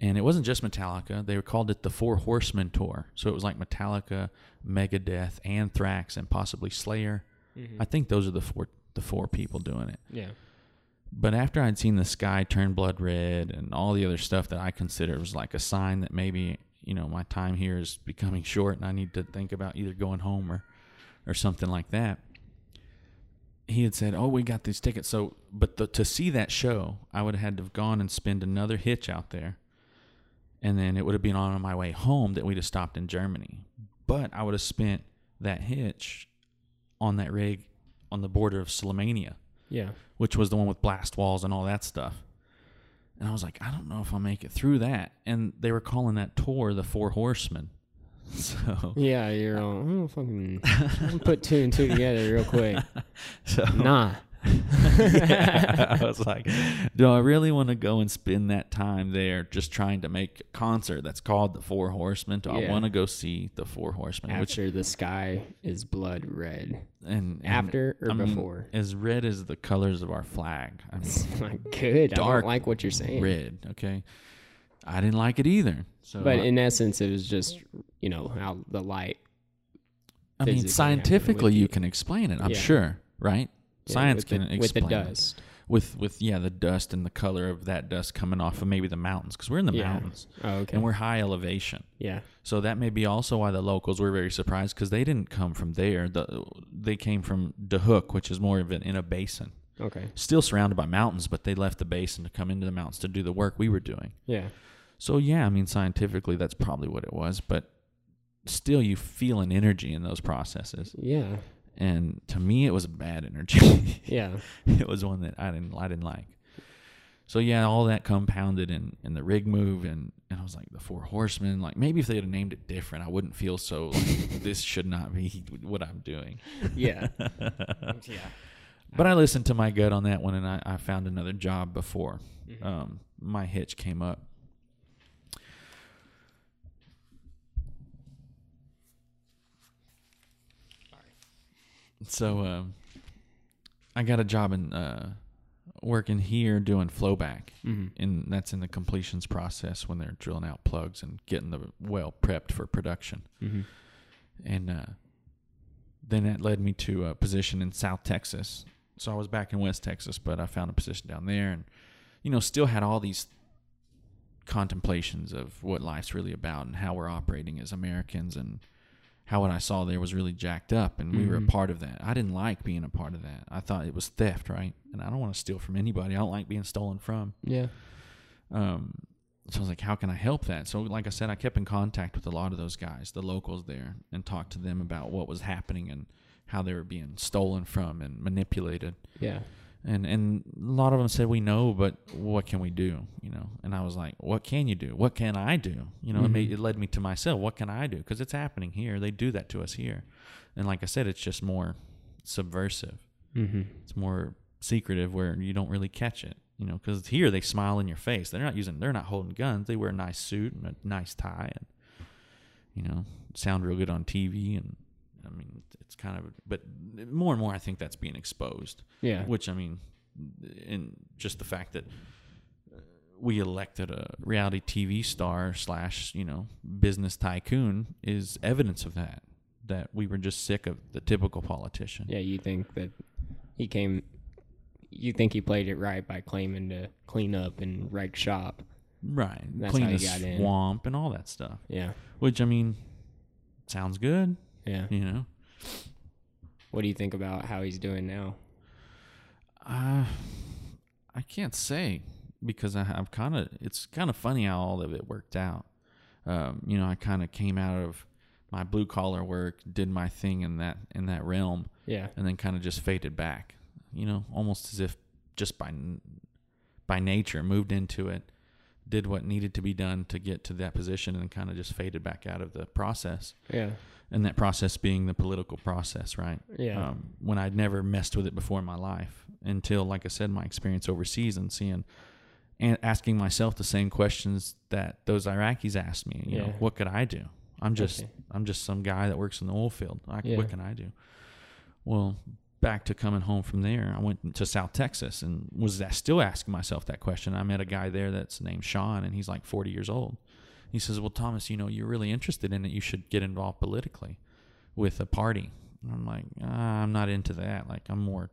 And it wasn't just Metallica; they were called it the Four Horsemen tour. So it was like Metallica, Megadeth, Anthrax, and possibly Slayer. Mhm. I think those are the four the four people doing it. yeah. But after I'd seen the sky turn blood red and all the other stuff that I considered was like a sign that maybe, you know, my time here is becoming short and I need to think about either going home or or something like that. He had said, "Oh, we got these tickets." So, but the, to see that show, I would have had to have gone and spend another hitch out there, and then it would have been on my way home that we'd have stopped in Germany. But I would have spent that hitch on that rig on the border of Sulaymaniyah Yeah. which was the one with blast walls and all that stuff. And I was like, I don't know if I'll make it through that. And they were calling that tour the Four Horsemen. So, Yeah, you're all, oh, fucking, put two and two together real quick. so Nah. yeah, I was like, do I really want to go and spend that time there just trying to make a concert that's called the Four Horsemen? Do I want to go see the Four Horsemen? Which After the sky is blood red. and, and After or I mean, before? as red as the colors of our flag. I mean, It's not good. I Dark don't like what you're saying. red. Okay, I didn't like it either. So, But I- in essence, it was just, you know, how the light. I mean, scientifically, you can explain it. I'm Yeah. sure, right? yeah, Science with the- can with explain the it. dust. with with yeah the dust and the color of that dust coming off of maybe the mountains because we're in the Yeah. mountains Oh, okay. and we're high elevation. yeah. So that may be also why the locals were very surprised because they didn't come from there. The, they came from Duhok, which is more of an in a basin, Okay. still surrounded by mountains, but they left the basin to come into the mountains to do the work we were doing. Yeah. So yeah, I mean scientifically that's probably what it was, but still you feel an energy in those processes. Yeah. And to me it was a bad energy. Yeah. it was one that I didn't I didn't like. So yeah, all that compounded in, in the rig move and, and I was like the four horsemen, like maybe if they had named it different, I wouldn't feel so like this should not be what I'm doing. Yeah. yeah. But I listened to my gut on that one and I, I found another job before Mhm. um, my hitch came up. So um, I got a job in uh, working here doing flowback, hmm and that's in the completions process when they're drilling out plugs and getting the well prepped for production. hmm And uh, then that led me to a position in South Texas. So I was back in West Texas, but I found a position down there, and you know, still had all these contemplations of what life's really about and how we're operating as Americans and how what I saw there was really jacked up and we were a Mhm. part of that. I didn't like being a part of that. I thought it was theft, right? And I don't want to steal from anybody. I don't like being stolen from. Yeah. Um, so I was like, how can I help that? So, like I said, I kept in contact with a lot of those guys, the locals there, and talked to them about what was happening and how they were being stolen from and manipulated. Yeah. And and a lot of them said, we know, but what can we do? You know. And I was like, what can you do? What can I do? You know, it, made, Mhm. it led me to myself. What can I do? Because it's happening here. They do that to us here. And like I said, it's just more subversive hmm it's more secretive where you don't really catch it you know because here they smile in your face they're not using they're not holding guns they wear a nice suit and a nice tie and you know sound real good on tv and i mean it's kind of but more and more i think that's being exposed Yeah. which i mean in just the fact that uh, we elected a reality tv star slash you know business tycoon is evidence of that that we were just sick of the typical politician Yeah. You think that he came. You think he played it right by claiming to clean up and wreck shop. Right. That's Clean the got in. swamp and all that stuff. Yeah. Which I mean sounds good, Yeah. you know. What do you think about how he's doing now? Uh I can't say because I, I'm kind of it's kind of funny how all of it worked out. Um, you know, I kind of came out of my blue collar work, did my thing in that in that realm, Yeah. and then kind of just faded back. You know, almost as if just by by nature moved into it, did what needed to be done to get to that position, and kind of just faded back out of the process. Yeah. and that process being the political process, right? Yeah. Um, when I'd never messed with it before in my life until, like I said, my experience overseas and seeing and asking myself the same questions that those Iraqis asked me. You know, Yeah. what could I do? I'm just Okay. I'm just some guy that works in the oil field. I, Yeah. What can I do? Well, back to coming home from there, I went to South Texas and was that still asking myself that question. I met a guy there that's named Sean, and he's like 40 years old. He says, "Well, Thomas, you know, you're really interested in it. You should get involved politically with a party." And I'm like, ah, "I'm not into that. Like, I'm more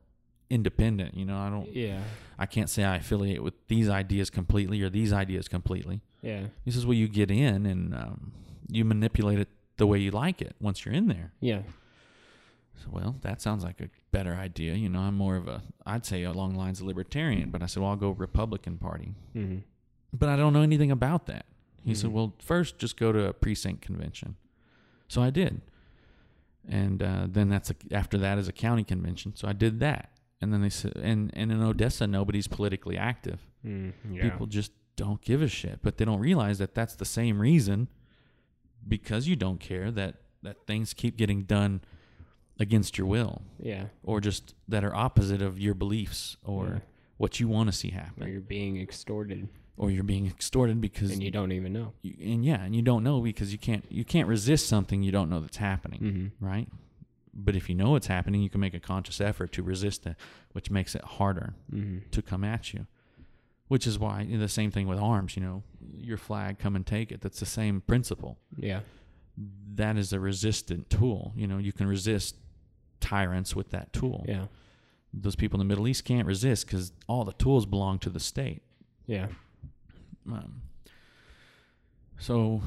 independent. You know, I don't. Yeah. I can't say I affiliate with these ideas completely or these ideas completely. Yeah. This is where you get in and um, you manipulate it the way you like it once you're in there. Yeah. So, well, that sounds like a better idea. You know, I'm more of a, I'd say along the lines of libertarian, but I said, well, I'll go Republican Party. Mm-hmm. But I don't know anything about that. He said, Mhm. well, first just go to a precinct convention. So I did. And uh, then that's a, after that is a county convention. So I did that. And then they said, and, and in Odessa, nobody's politically active. Mm, yeah. People just don't give a shit, but they don't realize that that's the same reason because you don't care that that things keep getting done against your will Yeah. or just that are opposite of your beliefs or Yeah. what you want to see happen. Or you're being extorted or you're being extorted because and you don't even know. you, and yeah and you don't know because you can't you can't resist something you don't know that's happening Mm-hmm. right but if you know it's happening you can make a conscious effort to resist it which makes it harder Mm-hmm. to come at you. Which is why the same thing with arms, you know, your flag, come and take it. That's the same principle. Yeah. That is a resistant tool. You know, you can resist tyrants with that tool. Yeah. Those people in the Middle East can't resist because all the tools belong to the state. Yeah. Um, so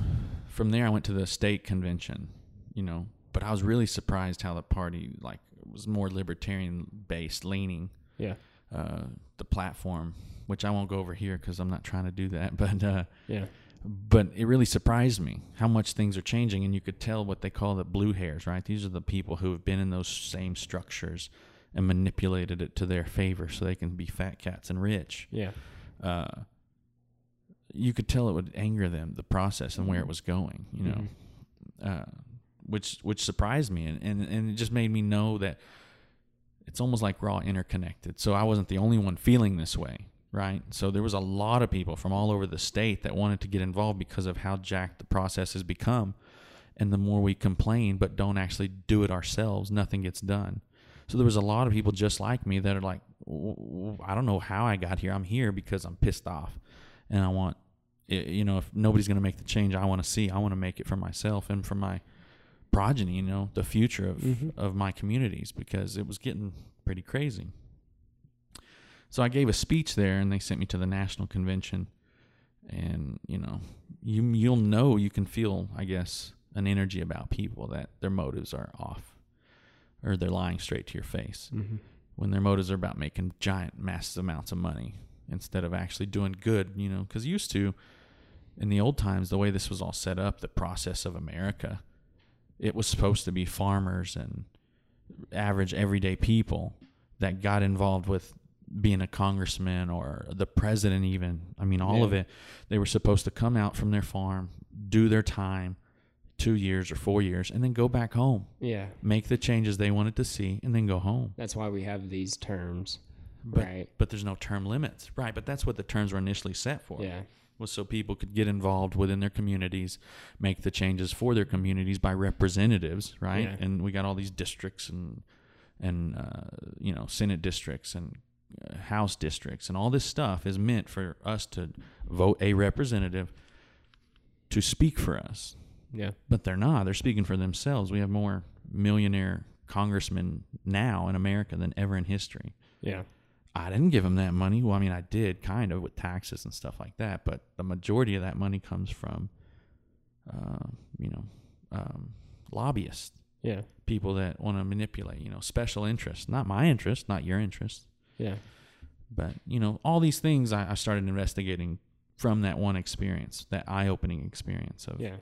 from there, I went to the state convention, you know, but I was really surprised how the party like was more libertarian based leaning. Yeah. uh, the platform, which I won't go over here because I'm not trying to do that. But uh, Yeah. But it really surprised me how much things are changing, and you could tell what they call the blue hairs, right? These are the people who have been in those same structures and manipulated it to their favor so they can be fat cats and rich. Yeah. Uh, you could tell it would anger them the process and where it was going, you know, Mhm. uh, which which surprised me, and, and and it just made me know that it's almost like we're all interconnected. So I wasn't the only one feeling this way, right? So there was a lot of people from all over the state that wanted to get involved because of how jacked the process has become. And the more we complain but don't actually do it ourselves, nothing gets done. So there was a lot of people just like me that are like, "W- w- I don't know how I got here. I'm here because I'm pissed off, and I want, you know, if nobody's going to make the change I want to see, I want to make it for myself and for my progeny. You know, the future of Mhm. of my communities because it was getting pretty crazy. So I gave a speech there, and they sent me to the national convention, and you know, you you'll know you can feel, I guess, an energy about people that their motives are off, or they're lying straight to your face Mm-hmm. when their motives are about making giant, massive amounts of money instead of actually doing good, you know, because used to, in the old times, the way this was all set up, the process of America, it was supposed to be farmers and average, everyday people that got involved with being a congressman or the president, even. I mean, all of it. They were supposed to come out from their farm, do their time, two years or four years, and then go back home, Yeah. make the changes they wanted to see, and then go home. That's why we have these terms. But, right. but there's no term limits. Right, but that's what the terms were initially set for. Yeah. Was so people could get involved within their communities, make the changes for their communities by representatives, right? Yeah. And we got all these districts and and uh, you know senate districts and house districts and all this stuff is meant for us to vote a representative to speak for us Yeah. but they're not. They're speaking for themselves. We have more millionaire congressmen now in America than ever in history. Yeah. I didn't give them that money. Well, I mean, I did kind of with taxes and stuff like that, but the majority of that money comes from, uh, you know, um, lobbyists, Yeah. people that want to manipulate, you know, special interests, not my interest, not your interest, Yeah. but you know, all these things I, I started investigating from that one experience, that eye-opening experience of Yeah.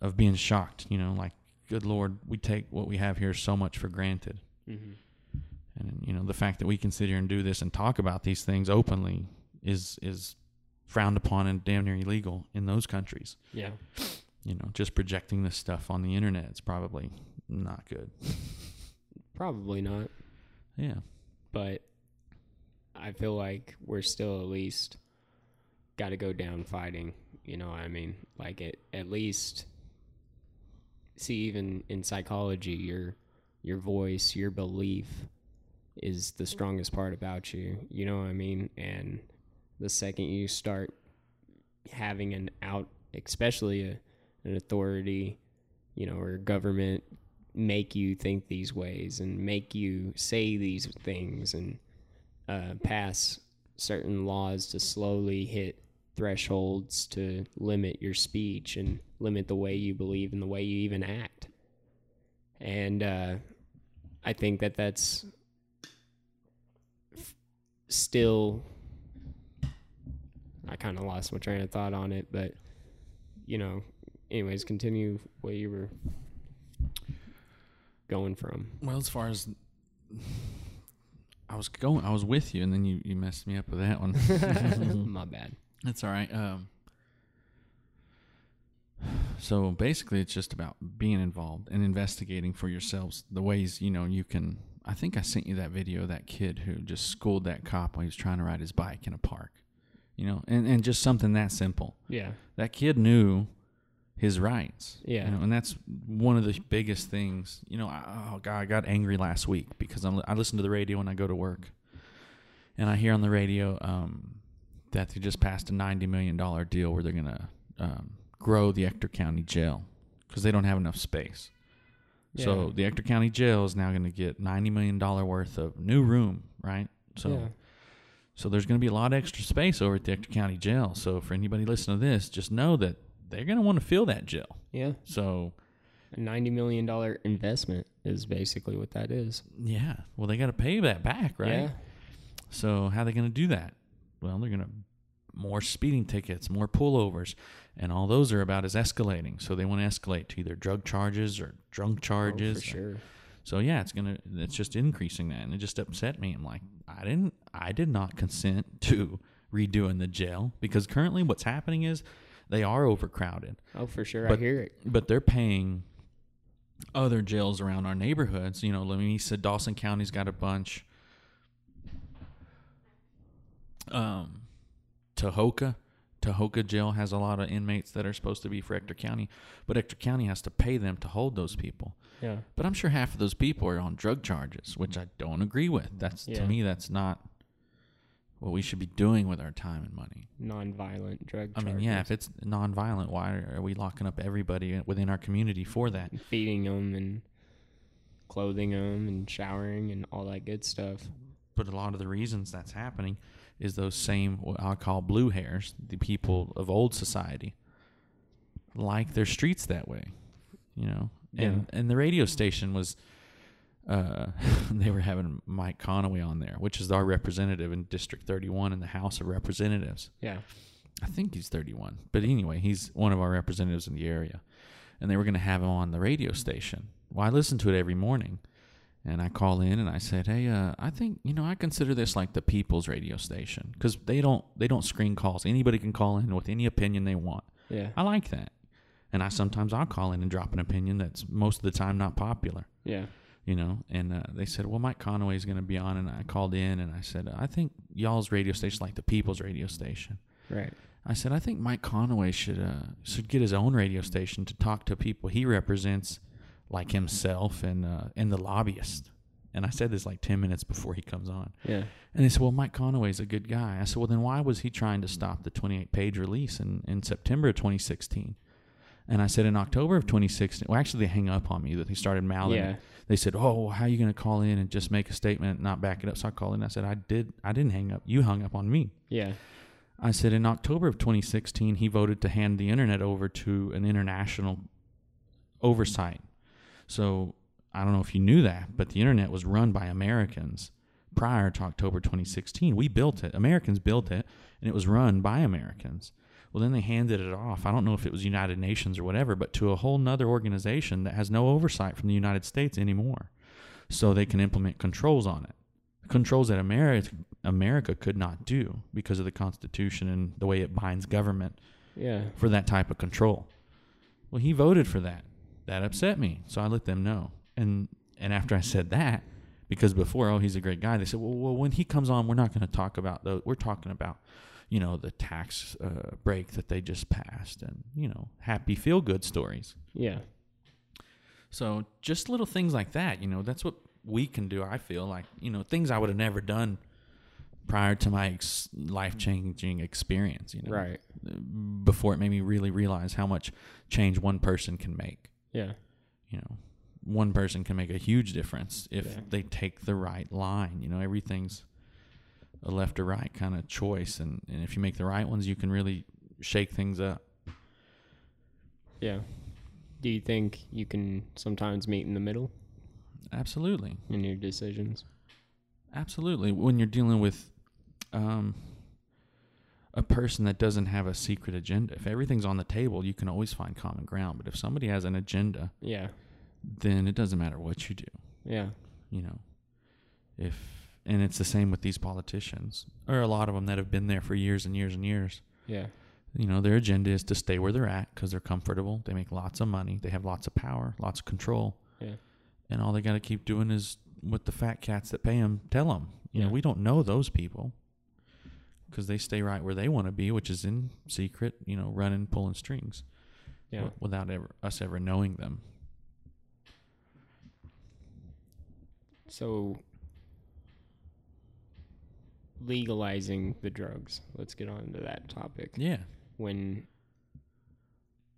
of being shocked, you know, like, good Lord, we take what we have here so much for granted. Mm-hmm. And, you know, the fact that we can sit here and do this and talk about these things openly is, is frowned upon and damn near illegal in those countries. Yeah. You know, just projecting this stuff on the internet is probably not good. Probably not. Yeah. But I feel like we're still at least got to go down fighting. You know I mean? Like it at least see even in psychology your your voice, your belief is the strongest part about you. You know what I mean? And the second you start having an out especially a, an authority, you know, or government make you think these ways and make you say these things and uh, pass certain laws to slowly hit thresholds to limit your speech and limit the way you believe and the way you even act. And uh, I think that that's still. I kind of lost my train of thought on it, but you know, anyways, continue where you were going from. Well, as far as I was going, I was with you, and then you, you messed me up with that one. my bad. That's all right. Um, so basically, it's just about being involved and investigating for yourselves the ways you know you can. I think I sent you that video of that kid who just schooled that cop while he was trying to ride his bike in a park. You know, and, and just something that simple. Yeah. That kid knew his rights. Yeah. You know, and that's one of the biggest things. You know, I, oh God, I got angry last week because I'm, I listen to the radio when I go to work, and I hear on the radio um, that they just passed a ninety million dollar deal where they're gonna um, grow the Ector County Jail because they don't have enough space. So the Ector County Jail is now going to get ninety million dollar worth of new room, right? So. yeah. So there's going to be a lot of extra space over at the Ector County Jail. So for anybody listening to this, just know that they're going to want to fill that jail. Yeah. So A ninety million dollar investment is basically what that is. yeah, well they got to pay that back, right? Yeah. So how are they going to do that? Well, they're going to more speeding tickets, more pullovers, and all those are about is escalating. So they want to escalate to either drug charges or drunk charges. Oh, for sure. So yeah, it's gonna it's just increasing that, and it just upset me. I'm like, I didn't, I did not consent to redoing the jail because currently what's happening is they are overcrowded, Oh, for sure. I But- hear it. but they're paying other jails around our neighborhoods. You know, Lamesa, Dawson County's got a bunch. Um, Tahoka, Tahoka jail has a lot of inmates that are supposed to be for Ector County, but Ector County has to pay them to hold those people. Yeah. But I'm sure half of those people are on drug charges, which I don't agree with. That's Yeah. to me, that's not what we should be doing with our time and money. Non-violent drug. I mean, yeah, if it's nonviolent, why are we locking up everybody within our community for that? feeding them and clothing them and showering and all that good stuff. But a lot of the reasons that's happening is those same what I call blue hairs, the people of old society, like their streets that way, you know. And and the radio station was, uh, they were having Mike Conaway on there, which is our representative in District 31 in the House of Representatives. Yeah. I think he's 31. But anyway, he's one of our representatives in the area. And they were going to have him on the radio station. Well, I listen to it every morning. And I call in and I said, "Hey, uh, I think you know I consider this like the people's radio station because they don't they don't screen calls. Anybody can call in with any opinion they want. Yeah. I like that. And I sometimes I'll call in and drop an opinion that's most of the time not popular Yeah. You know and uh, they said well mike conaway is going to be on and i called in and i said i think y'all's radio station like the people's radio station. Right. i said i think mike conaway should uh, should get his own radio station to talk to people. He represents like himself and uh, and the lobbyist. And i said this like 10 minutes before he comes on. Yeah. and they said well mike conaway's a good guy. I said well then why was he trying to stop the 28 page release in, in september of 2016 and I said in October of 2016, well, actually, they hang up on me that they started mouthing. Yeah. They said, "Oh, how are you going to call in and just make a statement, and not back it up?" So I called in. I said, "I did. I didn't hang up. You hung up on me." Yeah. I said in October of 2016, he voted to hand the internet over to an international oversight. So I don't know if you knew that, but the internet was run by Americans prior to October 2016. We built it. Americans built it, and it was run by Americans. Well, then they handed it off. I don't know if it was United Nations or whatever, but to a whole nother organization that has no oversight from the United States anymore. So they can implement controls on it. Controls that America, America could not do because of the Constitution and the way it binds government Yeah. for that type of control. Well, he voted for that. That upset me. So I let them know. And and after I said that, because before, oh, he's a great guy, they said, well, well when he comes on, we're not going to talk about those. We're talking about, you know, the tax uh, break that they just passed and, you know, happy feel good stories. Yeah. So just little things like that, you know, that's what we can do. I feel like, you know, things I would have never done prior to my ex- life changing experience, you know, Right. before it made me really realize how much change one person can make. Yeah. You know, one person can make a huge difference if Yeah. they take the right line. You know, everything's a left or right kind of choice, and, and if you make the right ones, you can really shake things up. Yeah. Do you think you can sometimes meet in the middle Absolutely, in your decisions? absolutely. When you're dealing with um, a person that doesn't have a secret agenda, if everything's on the table, you can always find common ground. But if somebody has an agenda, Yeah. then it doesn't matter what you do. Yeah. you know if and it's the same with these politicians or a lot of them that have been there for years and years and years. Yeah. you know their agenda is to stay where they're at because they're comfortable. They make lots of money. They have lots of power lots of control. Yeah. and all they got to keep doing is what the fat cats that pay them tell them you know we don't know those people because they stay right where they want to be which is in secret you know running pulling strings Yeah. wi- without ever us ever knowing them. So legalizing the drugs. Let's get on to that topic. yeah When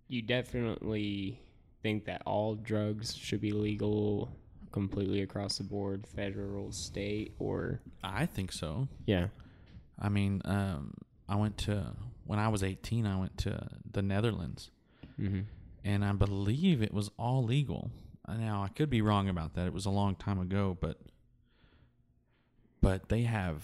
you definitely think that all drugs should be legal completely across the board, federal, state, or i think so yeah, I mean, um, I went to when I was 18. I went to the Netherlands, mm-hmm. and I believe it was all legal. Uh, Now I could be wrong about that. It was a long time ago, but but they have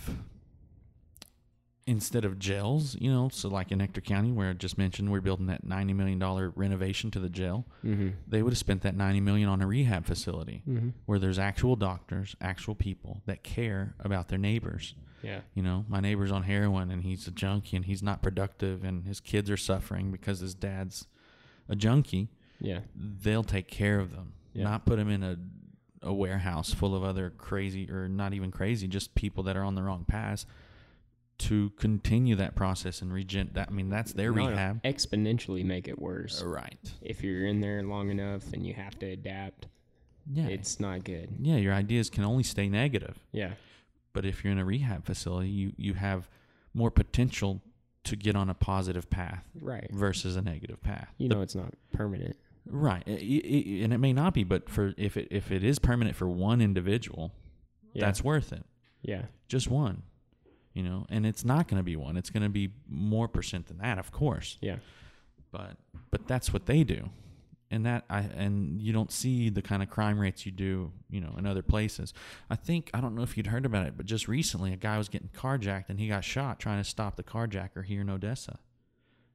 instead of jails, you know, so like in Ector County, where I just mentioned, we're building that 90 million dollar renovation to the jail. Mm-hmm. They would have spent that 90 million on a rehab facility Mm-hmm. where there's actual doctors, actual people that care about their neighbors. yeah, You know, my neighbor's on heroin and he's a junkie and he's not productive and his kids are suffering because his dad's a junkie. yeah, They'll take care of them, Yeah. not put them in a a warehouse full of other crazy or not even crazy, just people that are on the wrong path to continue that process and regen that I mean that's their No, no, rehab. exponentially make it worse. Right. If you're in there long enough and you have to adapt, Yeah. it's not good. yeah, your ideas can only stay negative. Yeah, But if you're in a rehab facility, you, you have more potential to get on a positive path right. versus a negative path. You The know, it's not permanent. Right, I- I- I- and it may not be, but for if it if it is permanent for one individual, Yeah. that's worth it. yeah, Just one, you know, and it's not going to be one. It's going to be more percent than that, of course. yeah, But but that's what they do, and that I and you don't see the kind of crime rates you do, you know, in other places. I think I don't know if you'd heard about it, but just recently a guy was getting carjacked and he got shot trying to stop the carjacker here in Odessa.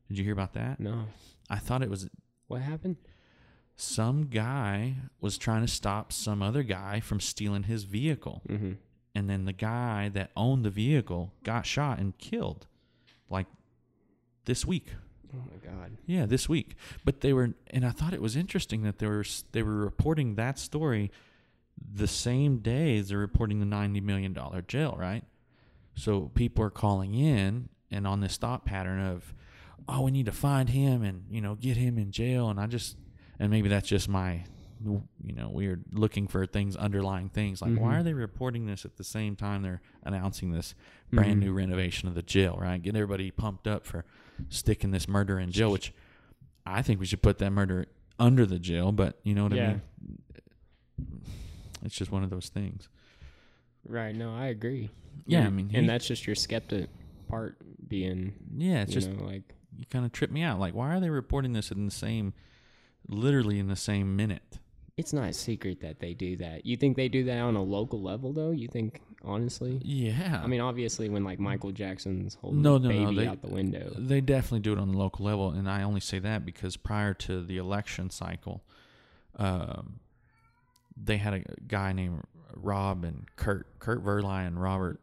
Did you hear about that? no. I thought it was What happened? some guy was trying to stop some other guy from stealing his vehicle. Mm-hmm. And then the guy that owned the vehicle got shot and killed like this week. Oh my god. Yeah, this week. But they were and I thought it was interesting that they were they were reporting that story the same day as they're reporting the 90 million dollar jail, right? So people are calling in and on this thought pattern of oh, we need to find him and, you know, get him in jail and I just and maybe that's just my you know weird looking for things underlying things like why Mhm. are they reporting this at the same time they're announcing this brand Mhm. new renovation of the jail right get everybody pumped up for sticking this murder in jail which i think we should put that murder under the jail but you know what i mean it's just one of those things Right. No, I agree. yeah i mean and he- that's just your skeptic part being, yeah it's just know, like you kind of trip me out like why are they reporting this in the same literally in the same minute it's not a secret that they do that. You think they do that on a local level, though? You think honestly? yeah I mean, obviously, when like Michael Jackson's holding No, no, no, baby they- out the window. They definitely do it on the local level, and I only say that because prior to the election cycle, um, they had a guy named Rob and Kurt, Kurt Verli and Robert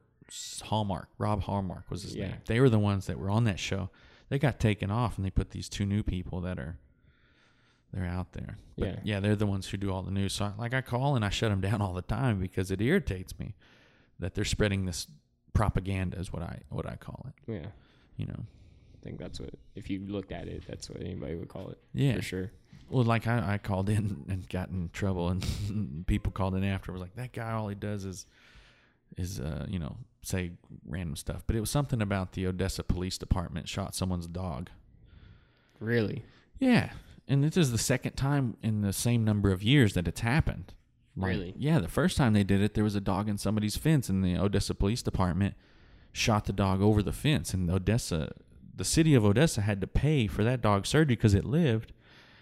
Hallmark. Rob Hallmark was his Yeah. name. They were the ones that were on that show. They got taken off, and they put these two new people that are they're out there. But Yeah. yeah, they're the ones who do all the news. So I, like I call and I shut them down all the time because it irritates me that they're spreading this propaganda is what I what I call it. Yeah, You know. I think that's what. If you looked at it, that's what anybody would call it. Yeah. for sure. Well, like I, I called in and got in trouble, and people called in after was like, "That guy, all he does is, is uh, you know, say random stuff." But it was something about the Odessa Police Department shot someone's dog. Really? Yeah, and this is the second time in the same number of years that it's happened. Like, Really? Yeah, the first time they did it, there was a dog in somebody's fence, and the Odessa Police Department shot the dog over the fence, and Odessa, the city of Odessa, had to pay for that dog's surgery because it lived,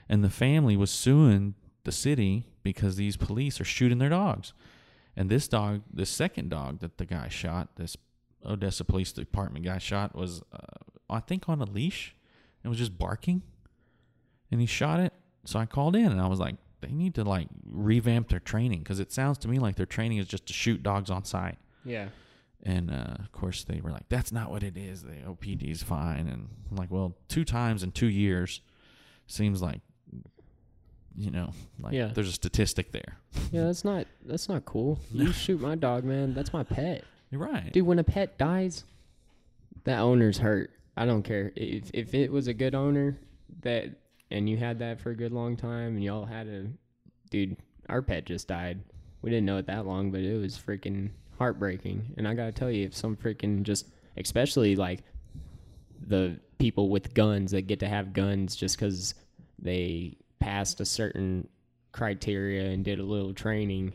and the family was suing the city because these police are shooting their dogs, and this dog, this second dog that the guy shot, this Odessa Police Department guy shot, was uh, I think on a leash, and was just barking and he shot it. So I called in and I was like, they need to like revamp their training because it sounds to me like their training is just to shoot dogs on sight. Yeah. And uh, of course, they were like, that's not what it is. The OPD is fine. And I'm like, well, two times in two years seems like, you know, like Yeah. there's a statistic there. Yeah, that's not that's not cool. You shoot my dog, man. That's my pet. You're right. Dude, when a pet dies, that owner's hurt. I don't care. If if it was a good owner that and you had that for a good long time and y'all had a dude, our pet just died. We didn't know it that long, but it was freaking heartbreaking. And I gotta tell you, if some freaking just especially like the people with guns that get to have guns just because they passed a certain criteria and did a little training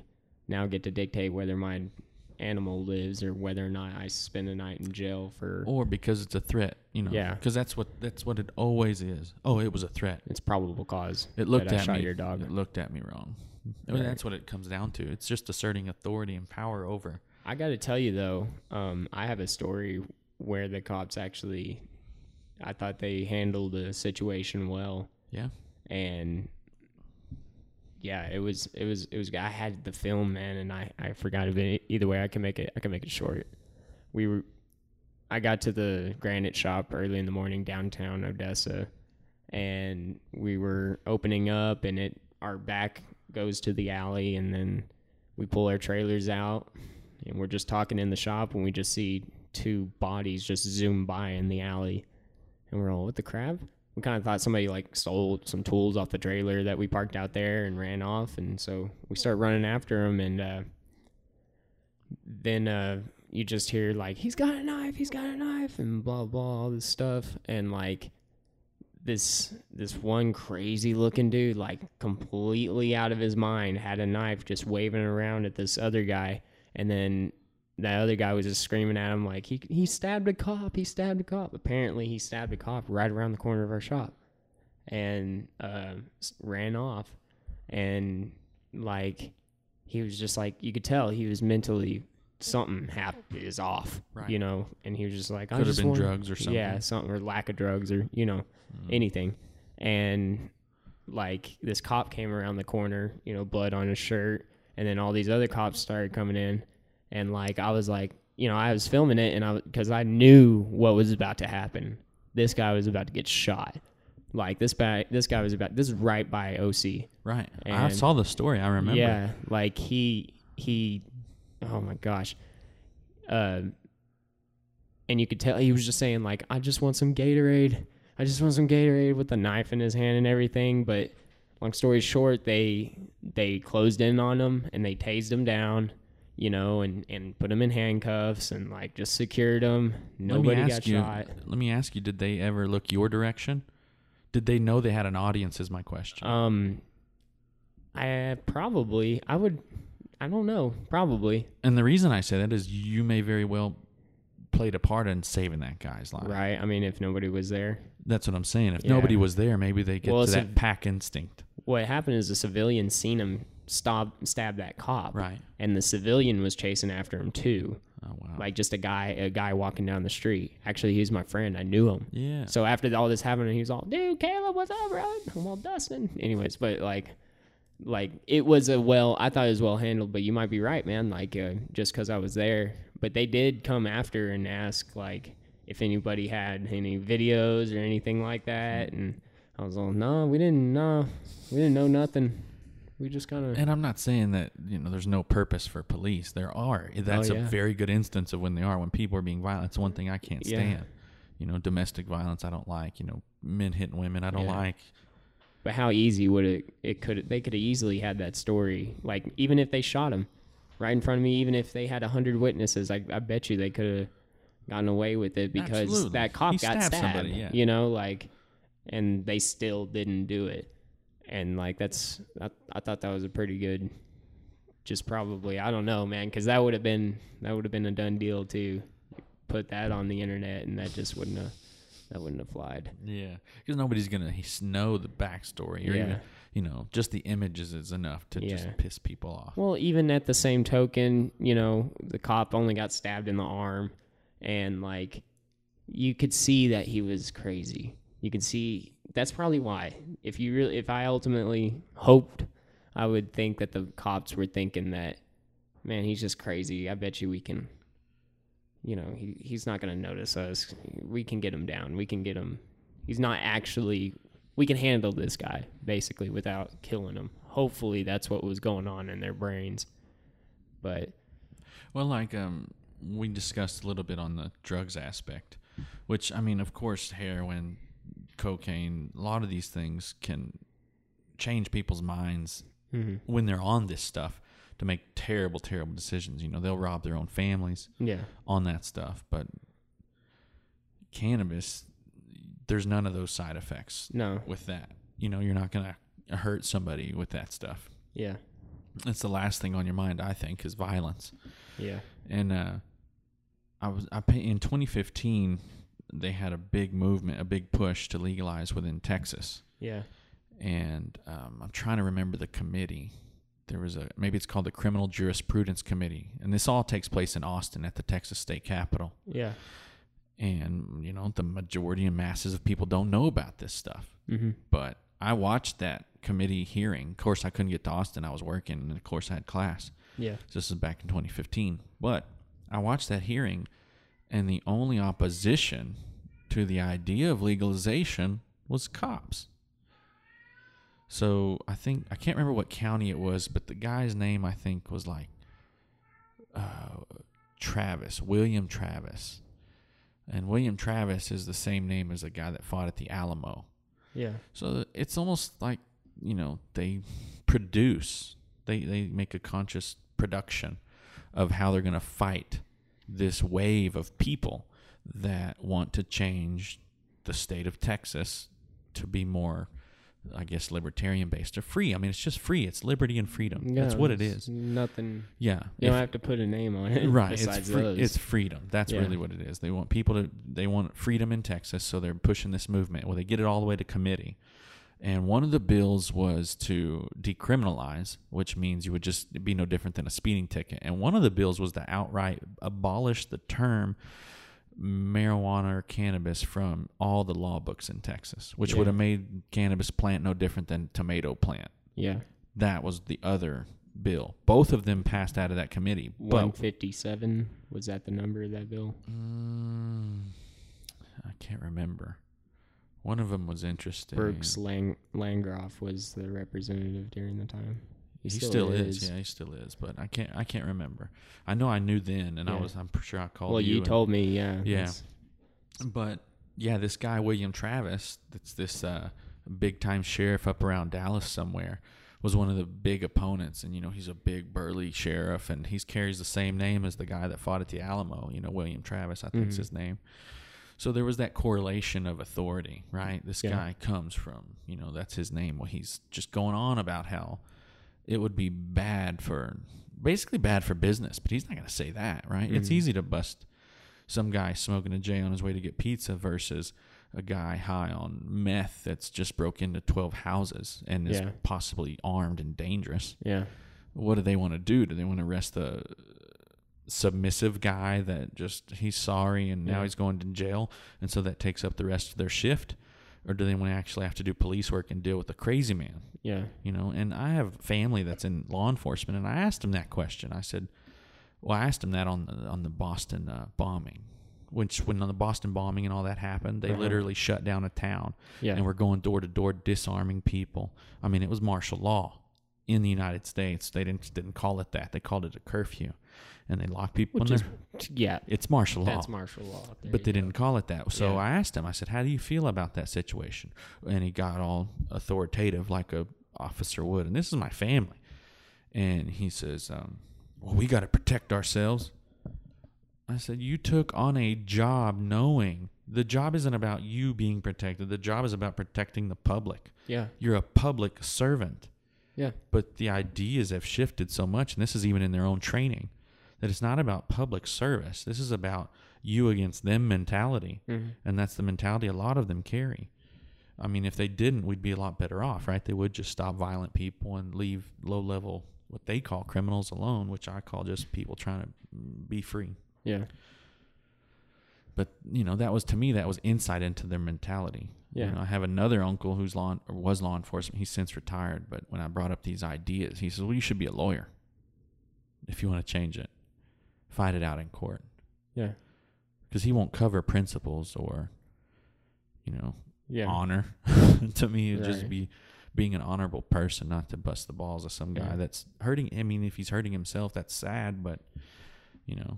now get to dictate whether my animal lives or whether or not I spend a night in jail for or because it's a threat, you know. Yeah. Because that's what that's what it always is. Oh, it was a threat. it's probable cause. It looked at me. your dog. It looked at me wrong. I mean, Right. that's what it comes down to. It's just asserting authority and power over. I got to tell you though, um, I have a story where the cops actually, I thought they handled the situation well, Yeah. and yeah, it was it was it was. I had the film man, and I I forgot it. Either way, I can make it. I can make it short. We were. I got to the granite shop early in the morning downtown Odessa, and we were opening up, and it our back goes to the alley, and then we pull our trailers out, and we're just talking in the shop, and we just see two bodies just zoom by in the alley, and we're all, what the crap? We kind of thought somebody like stole some tools off the trailer that we parked out there and ran off, and so we start running after him, and uh, then uh, you just hear like he's got a knife, he's got a knife, and blah blah all this stuff, and like this this one crazy looking dude, like completely out of his mind, had a knife just waving around at this other guy, and then that other guy was just screaming at him like he he stabbed a cop, he stabbed a cop. Apparently, he stabbed a cop right around the corner of our shop, and uh, ran off, and like he was just like you could tell he was mentally something hap- is off, Right. you know, and he was just like I Could have been drugs or something. yeah, something or lack of drugs or you know anything, and like this cop came around the corner, you know, blood on his shirt, and then all these other cops started coming in, and like I was like, you know, I was filming it, and I because I knew what was about to happen. This guy was about to get shot. Like this guy, this guy was about. This is right by OC. Right. I saw the story. I remember. Yeah, like he he oh my gosh. Uh and you could tell he was just saying like I just want some Gatorade. I just want some Gatorade with a knife in his hand and everything, but long story short, they they closed in on him and they tased him down, you know, and and put him in handcuffs and like just secured him. Nobody let me got you, shot. Let me ask you: Did they ever look your direction? Did they know they had an audience? Is my question. Um I probably I would I don't know, probably. and the reason I say that is you may very well played a part in saving that guy's life. Right. I mean, if nobody was there, That's what I'm saying. If Yeah. nobody was there, maybe they get Well, to that a- pack instinct. what happened is a civilian seen him stab that cop, Right. and the civilian was chasing after him too. Oh wow. Like just a guy, a guy walking down the street. Actually, he was my friend. I knew him. yeah. So after all this happened, he was all, "Dude, Caleb, what's up, bro?" I'm all Dustin. Anyways, but like, like it was a well. I thought it was well handled, but you might be right, man. Like uh, just because I was there, but they did come after and ask like if anybody had any videos or anything like that, and I was all, "No, we didn't. No, we didn't know nothing. We just kind of." And I'm not saying that you know there's no purpose for police. There are. Oh, That's Oh, yeah. a very good instance of when they are. When people are being violent, it's one thing I can't Yeah. stand. You know, domestic violence I don't like. You know, men hitting women I don't Yeah. like. But how easy would it? It could. They could have easily had that story. Like even if they shot him right in front of me, even if they had a hundred witnesses, I, I bet you they could have gotten away with it because Absolutely. that cop He got stabbed stabbed. somebody, yeah. You know, like, and they still didn't do it. And like that's I, I thought that was a pretty good. Just probably I don't know, man, because that would have been that would have been a done deal too. Put that on the internet, and that just wouldn't have that wouldn't have flied. Yeah, because nobody's gonna know the backstory or Yeah. even you know just the images is enough to Yeah. just piss people off. Well, even at the same token, you know, the cop only got stabbed in the arm, and like, you could see that he was crazy. You can see that's probably why. If you really, if I ultimately hoped, I would think that the cops were thinking that, man, he's just crazy. I bet you we can, you know, he he's not gonna notice us. We can get him down. We can get him. He's not actually. We can handle this guy basically without killing him. Hopefully, that's what was going on in their brains. But Well, like um, we discussed a little bit on the drugs aspect, which I mean, of course, heroin, cocaine, a lot of these things can change people's minds when they're on this stuff to make terrible, terrible decisions. You know, they'll rob their own families yeah, on that stuff, but cannabis, there's none of those side effects no, with that. You know, you're not gonna hurt somebody with that stuff. yeah, That's the last thing on your mind, I think, is violence. yeah, And uh, I was I in 2015 they had a big movement, a big push to legalize within Texas. yeah, And um, I'm trying to remember the committee. There was a maybe it's called the Criminal Jurisprudence Committee, and this all takes place in Austin at the Texas State Capitol. yeah. And you know the majority and masses of people don't know about this stuff. Mm-hmm. But I watched that committee hearing. Of course, I couldn't get to Austin. I was working, and of course, I had class. Yeah, This is back in 2015. But I watched that hearing, and the only opposition to the idea of legalization was cops. So I think I can't remember what county it was, but the guy's name I think was like uh, Travis, William Travis, and William Travis is the same name as the guy that fought at the Alamo. yeah, So it's almost like you know they produce, they they make a conscious production of how they're going to fight this wave of people that want to change the state of Texas to be more, I guess, libertarian based or free. I mean, it's just free. It's liberty and freedom. That's what it's. Nothing. Yeah. You If- don't have to put a name on it. right it's free, it's freedom that's Yeah. really what it is they want people to they want freedom in texas so they're pushing this movement well they get it all the way to committee and one of the bills was to decriminalize which means you would just be no different than a speeding ticket and one of the bills was to outright abolish the term marijuana or cannabis from all the law books in texas which Yeah. would have made cannabis plant no different than tomato plant yeah. that was the other bill both of them passed out of that committee but One fifty-seven was that the number of that bill? Mm, I can't remember. One of them was interesting. Brooks Lang Landgraf was the representative during the time. He, still, is. Yeah, he still is. But I can't. I can't remember. I know I knew then, and I was. I'm pretty sure I called Well, you. you and- told me, yeah. Yeah. But yeah, this guy William Travis, that's this uh, big time sheriff up around Dallas somewhere, was one of the big opponents. And you know, he's a big burly sheriff, and he carries the same name as the guy that fought at the Alamo. You know, William Travis, I think's Mhm. his name. So there was that correlation of authority, right? This Yeah. guy comes from, you know, that's his name. Well, he's just going on about how it would be bad for, basically bad for business, but he's not going to say that, right? It's Mhm. easy to bust some guy smoking a J on his way to get pizza versus a guy high on meth that's just broke into 12 houses and is Yeah. possibly armed and dangerous. Yeah. What do they want to do? Do they want to arrest the submissive guy that just he's sorry and now Yeah. he's going to jail and so that takes up the rest of their shift? Or do they want to actually have to do police work and deal with a crazy man? Yeah. you know and i have family that's in law enforcement and i asked him that question i said well i asked him that on the on the boston uh, bombing which when on the boston bombing and all that happened they Uh-huh. literally shut down a town Yeah. and we're going door to door disarming people i mean it was martial law in the united states they didn't didn't call it that they called it a curfew and they lock people Which in is, there yeah. it's martial law That's martial law. There but they go. didn't call it that. So Yeah. I asked him. I said, "How do you feel about that situation?" And he got all authoritative, like a officer would. And this is my family. And he says, um, "Well, we got to protect ourselves." I said, "You took on a job knowing The job isn't about you being protected. The job is about protecting the public. Yeah. You're a public servant. Yeah. But the ideas have shifted so much, and this is even in their own training, that it's not about public service. This is about you against them mentality. Mm-hmm. And that's the mentality a lot of them carry. I mean, if they didn't, we'd be a lot better off, right? They would just stop violent people and leave low level, what they call criminals alone, which I call just people trying to be free. Yeah. But, you know, that was to me, that was insight into their mentality. You Yeah. know, I have another uncle who's law or was law enforcement. He's since retired, but when I brought up these ideas, he says, "Well, you should be a lawyer if you want to change it. Fight it out in court Yeah. because he won't cover principles or, you know, Yeah. honor. to me, it'd just be being an honorable person, not to bust the balls of some guy Yeah. that's hurting. I mean, if he's hurting himself, that's sad, but you know,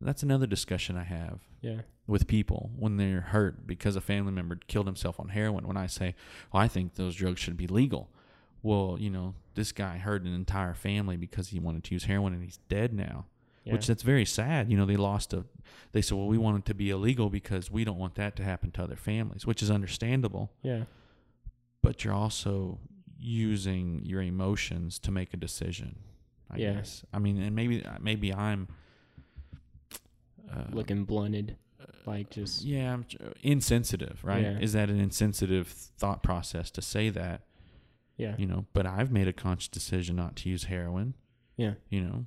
that's another discussion I have Yeah. with people when they're hurt because a family member killed himself on heroin. When I say, "Well, I think those drugs should be legal," well, you know, this guy hurt an entire family because he wanted to use heroin and he's dead now. Yeah. Which that's very sad. You know, they lost a. They said, "Well, we want it to be illegal because we don't want that to happen to other families," which is understandable. yeah. But you're also using your emotions to make a decision. I Yeah. guess. I mean, and maybe maybe I'm. Uh, Looking blunted. Like just yeah, I'm insensitive, right? Yeah. Is that an insensitive thought process to say that? yeah. You know, but I've made a conscious decision not to use heroin. Yeah. You know,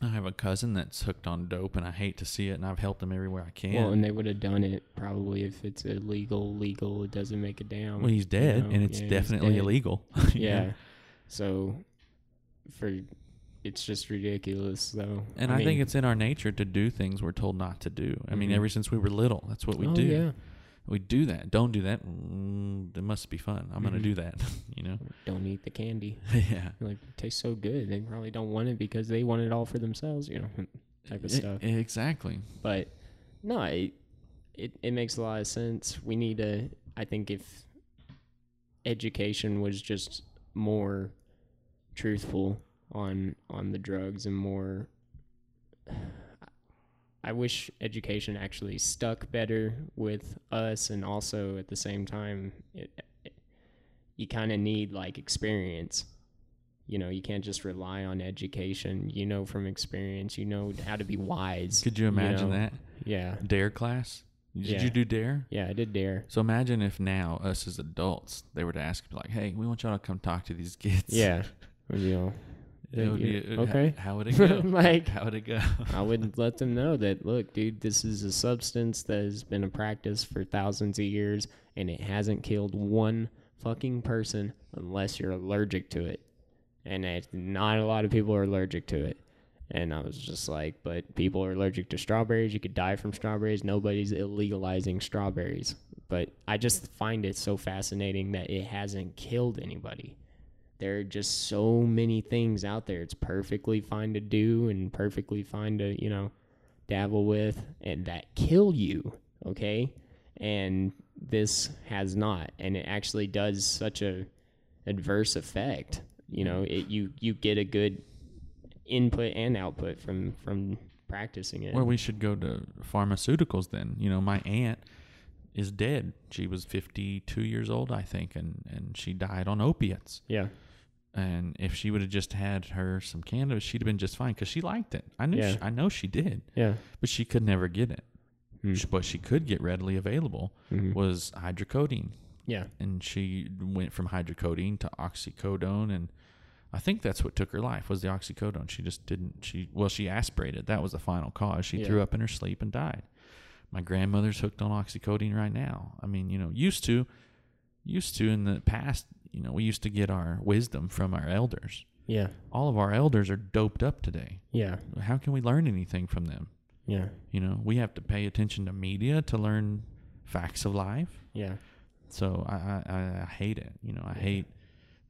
I have a cousin that's hooked on dope, and I hate to see it, and I've helped him everywhere I can. Well, and they would have done it probably if it's illegal. Legal, it doesn't make a damn. Well, he's dead, know? and it's Yeah, definitely illegal. you yeah. So, for it's just ridiculous, though. And I, think mean- it's in our nature to do things we're told not to do. I mean, Mhm. ever since we were little, that's what we oh, do. Yeah. We do that. Don't do that. Mm, it must be fun. I'm gonna Mhm. do that. you know. Don't eat the candy. yeah. Like it tastes so good. They probably don't want it because they want it all for themselves. You know, type of E- stuff. exactly. But no, it, it it makes a lot of sense. We need to. I think if education was just more truthful on on the drugs and more. I wish education actually stuck better with us, and also at the same time, it, it, you kind of need like experience. You know, you can't just rely on education. You know from experience. You know how to be wise. Could you imagine know? that Yeah. dare class? Did Yeah. you do dare? Yeah, I did dare. So imagine if now us as adults they were to ask like, "Hey, we want y'all to come talk to these kids." Yeah. You know, It would be, uh, okay. How would it go? Like- how would it go? I would let them know that look, dude, this is a substance that has been a practice for thousands of years and it hasn't killed one fucking person unless you're allergic to it. And it, not a lot of people are allergic to it. And I was just like, but people are allergic to strawberries. You could die from strawberries. Nobody's illegalizing strawberries. But I just find it so fascinating that it hasn't killed anybody. There are just so many things out there. It's perfectly fine to do and perfectly fine to, you know, dabble with and that kill you, okay? And this has not and it actually does such a adverse effect. You know, it you you get a good input and output from from practicing it. Well, we should go to pharmaceuticals then. You know, my aunt is dead. She was 52 years old, I think, and and she died on opiates. yeah. And if she would have just had her some cannabis, she'd have been just fine because she liked it. I knew, Yeah. she, I know she did, Yeah. but she could never get it. Sh- What she could get readily available Mhm. was hydrocodone, Yeah. and she went from hydrocodone to oxycodone, and I think that's what took her life was the oxycodone. She just didn't. She well, she aspirated. That was the final cause. She threw up in her sleep and died. My grandmother's hooked on oxycodone right now. I mean, you know, used to, used to in the past, you know, we used to get our wisdom from our elders. Yeah. All of our elders are doped up today. Yeah. How can we learn anything from them? Yeah. You know, we have to pay attention to media to learn facts of life. Yeah. So I, I, I- hate it. You know, I Yeah. hate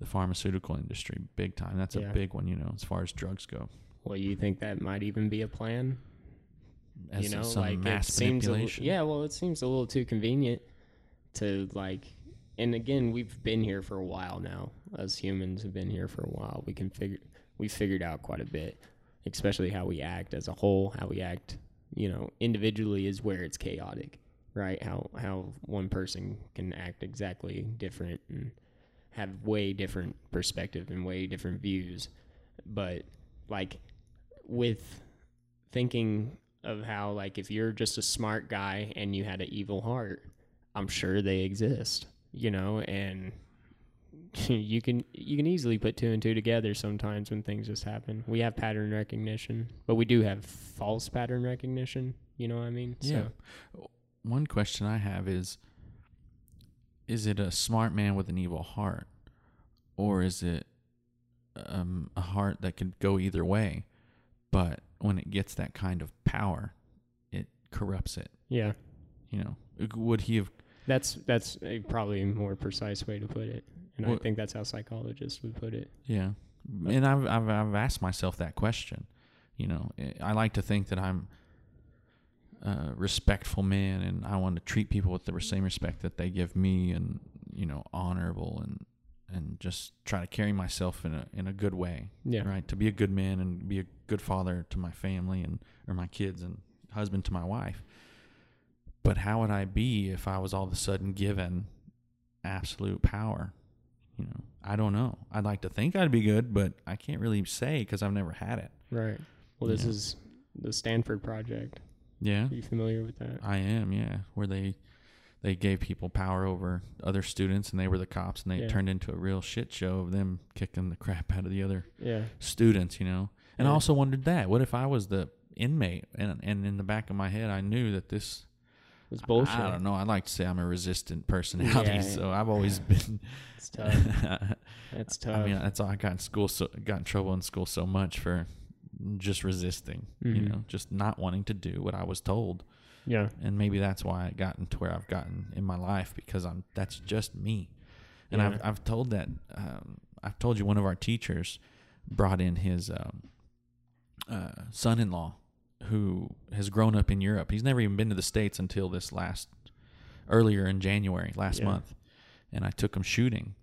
the pharmaceutical industry big time. That's Yeah. a big one, you know, as far as drugs go. Well, you think that might even be a plan? As you know, some like mass it seems a, manipulation. yeah. Well, it seems a little too convenient to like. And again, we've been here for a while now. As humans have been here for a while. We can figure. We figured out quite a bit, especially how we act as a whole. How we act, you know, individually is where it's chaotic. right? How how one person can act exactly different and have way different perspective and way different views. But like with thinking of how like if you're just a smart guy and you had an evil heart, I'm sure they exist, you know, and you can you can easily put two and two together sometimes when things just happen. We have pattern recognition, but we do have false pattern recognition, you know what I mean? Yeah. So, One question I have is is it a smart man with an evil heart or is it um, a heart that could go either way but when it gets that kind of power it corrupts it yeah. you know would he have That's that's a probably a more precise way to put it. And I think that's how psychologists would put it. yeah and I've, I've i've asked myself that question you know eh, i like to think that i'm a respectful man and i want to treat people with the same respect that they give me and you know honorable and and just try to carry myself in a in a good way Yeah. right to be a good man and be a good father to my family and or my kids and husband to my wife but how would i be if i was all of a sudden given absolute power you know i don't know i'd like to think i'd be good but i can't really say because i've never had it Right. Well, this Yeah. is the Stanford Project. yeah Are you familiar with that? i am yeah where they they gave people power over other students and they were the cops and they Yeah. turned into a real shit show of them kicking the crap out of the other Yeah. students, you know. And I also wondered that. What if I was the inmate and and in the back of my head I knew that this was bullshit. I don't know. I like to say I'm a resistant personality, Yeah, so I've always been It's tough. That's tough. I mean, that's all I got in school so got in trouble in school so much for just resisting, you Mhm. know, just not wanting to do what I was told. yeah. And maybe that's why I gotten to where I've gotten in my life because I'm that's just me. And I've I've told that um, I've told you one of our teachers brought in his um, uh, son-in-law who has grown up in Europe. He's never even been to the states until this last earlier in January last Yeah. month, and I took him shooting.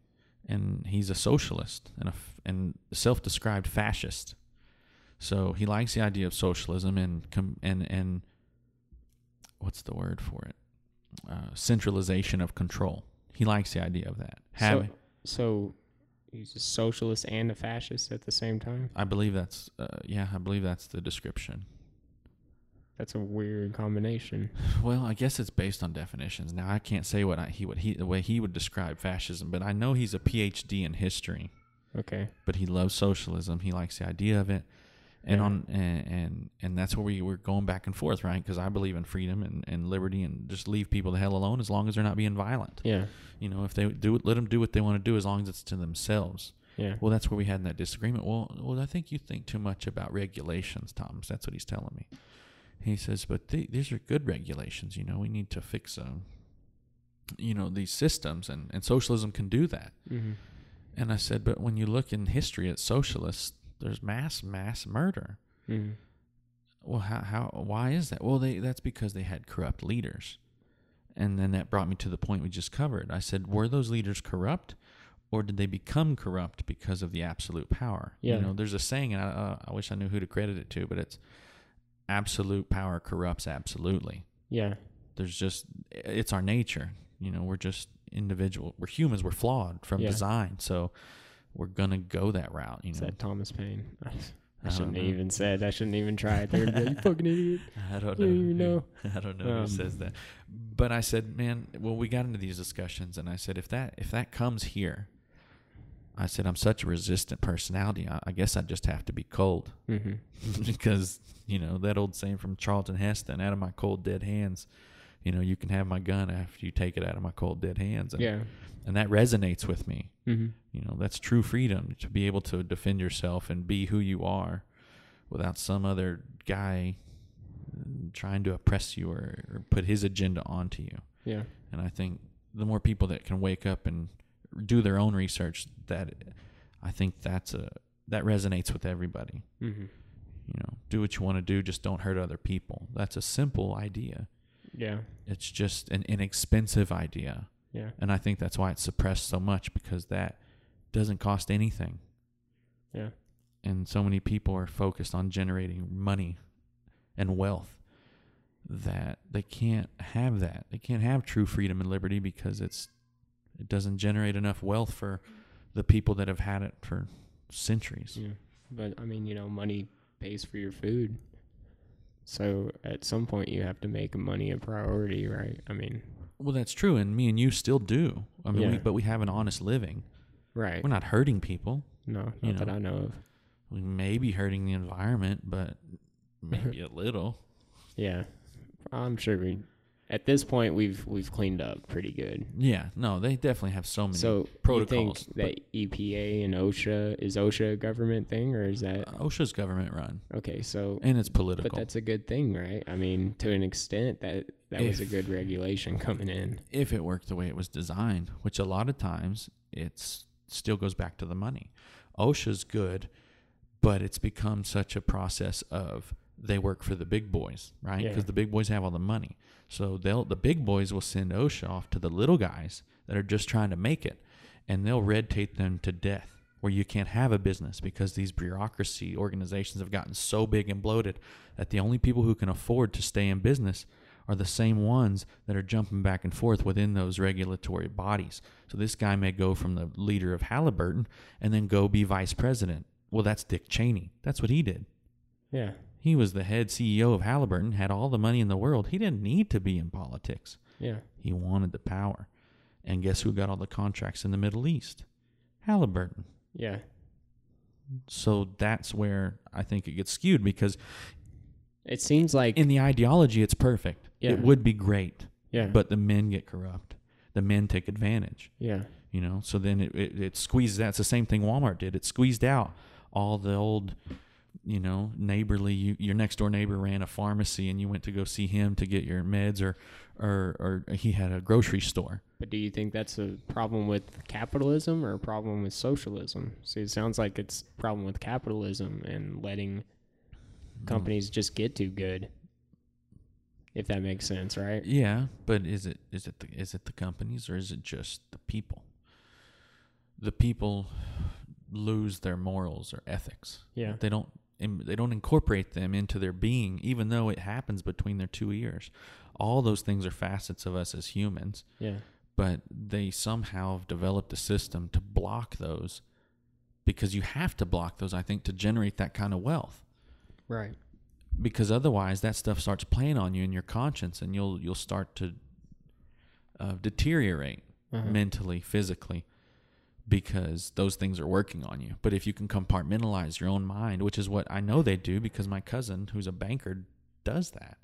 And he's a socialist and a f- and self-described fascist. So he likes the idea of socialism and com- and and what's the word for it? Uh, centralization of control. He likes the idea of that. Having, So, so he's a socialist and a fascist at the same time. I believe that's uh, yeah, I believe that's the description. That's a weird combination. Well, I guess it's based on definitions. Now I can't say what I, he would he the way he would describe fascism, but I know he's a PhD in history. Okay. But he loves socialism. He likes the idea of it, and Yeah. on and, and and that's where we were going back and forth, right? Because I believe in freedom and, and liberty, and just leave people the hell alone as long as they're not being violent. Yeah. You know, if they do, let them do what they want to do as long as it's to themselves. Yeah. Well, that's where we had in that disagreement. Well, well, I think you think too much about regulations, Thomas. That's what he's telling me. He says, but th- these are good regulations. You know, we need to fix um, you know, these systems, and and socialism can do that. Mm-hmm. And I said, but when you look in history at socialists, there's mass mass murder. Mm-hmm. Well, how how why is that? Well, they that's because they had corrupt leaders. And then that brought me to the point we just covered. I said, were those leaders corrupt, or did they become corrupt because of the absolute power? Yeah. You know, there's a saying, and I, uh, I wish I knew who to credit it to, but it's absolute power corrupts absolutely. Yeah. There's just it's our nature. You know, we're just individual. We're humans. We're flawed from Yeah. design, so we're gonna go that route. You know, that Thomas Paine? I, shouldn't have even said. I shouldn't even try it. They're gonna be like, you fucking idiot. I don't know. who- know. I don't know Um, who says that. But I said, man, well, we got into these discussions, and I said, if that if that comes here, I said, I'm such a resistant personality. I, I guess I just have to be cold Mm-hmm. because you know that old saying from Charlton Heston, "Out of my cold dead hands." You know, you can have my gun after you take it out of my cold dead hands, and, Yeah. and that resonates with me. Mm-hmm. You know, that's true freedom to be able to defend yourself and be who you are without some other guy uh, trying to oppress you or, or put his agenda onto you. Yeah. And I think the more people that can wake up and do their own research, that I think that's a that resonates with everybody. Mm-hmm. You know, do what you want to do, just don't hurt other people. That's a simple idea. Yeah. It's just an inexpensive idea. Yeah. And I think that's why it's suppressed so much because that doesn't cost anything. Yeah. And so many people are focused on generating money and wealth. that they can't have that. They can't have true freedom and liberty because it's it doesn't generate enough wealth for the people that have had it for centuries. Yeah. But I mean, you know, money pays for your food. So at some point you have to make money a priority, right? I mean, Well, that's true, and me and you still do. I mean, we, but we have an honest living. right. We're not hurting people. no, you not that. I know of. We may be hurting the environment, but maybe a little. Yeah. I'm sure we at this point we've we've cleaned up pretty good. Yeah, no, they definitely have so many. So protocols, you think that EPA and OSHA is OSHA a government thing or is that uh, OSHA's government run, okay? So and it's political. but that's a good thing, right? I mean, to an extent that that was a good regulation coming in. if it worked the way it was designed, which a lot of times it's still goes back to the money. OSHA's good, but it's become such a process of they work for the big boys, right? Yeah. Because the big boys have all the money. So they'll the big boys will send OSHA off to the little guys that are just trying to make it, and they'll red tape them to death. Where you can't have a business because these bureaucracy organizations have gotten so big and bloated that the only people who can afford to stay in business are the same ones that are jumping back and forth within those regulatory bodies. So this guy may go from the leader of Halliburton and then go be vice president. Well, that's Dick Cheney. That's what he did. Yeah. He was the head CEO of Halliburton, had all the money in the world. He didn't need to be in politics. Yeah. He wanted the power. And guess who got all the contracts in the Middle East? Halliburton. Yeah. So that's where I think it gets skewed because It seems like in the ideology, it's perfect. Yeah. It would be great. yeah. but the men get corrupt. The men take advantage, yeah. you know. So then it, it, it squeezes. That's the same thing Walmart did. It squeezed out all the old, you know, neighborly. You, your next door neighbor ran a pharmacy, and you went to go see him to get your meds, or, or, or he had a grocery store. But do you think that's a problem with capitalism or a problem with socialism? See, it sounds like it's a problem with capitalism and letting mm. companies just get too good. If that makes sense, right? Yeah, but is it is it the, is it the companies or is it just the people? The people lose their morals or ethics. Yeah. They don't they don't incorporate them into their being even though it happens between their two ears. All those things are facets of us as humans, Yeah. but they somehow have developed a system to block those because you have to block those I think to generate that kind of wealth Right. because otherwise that stuff starts playing on you in your conscience and you'll you'll start to uh, deteriorate Uh-huh. mentally physically because those things are working on you but if you can compartmentalize your own mind which is what i know they do because my cousin who's a banker does that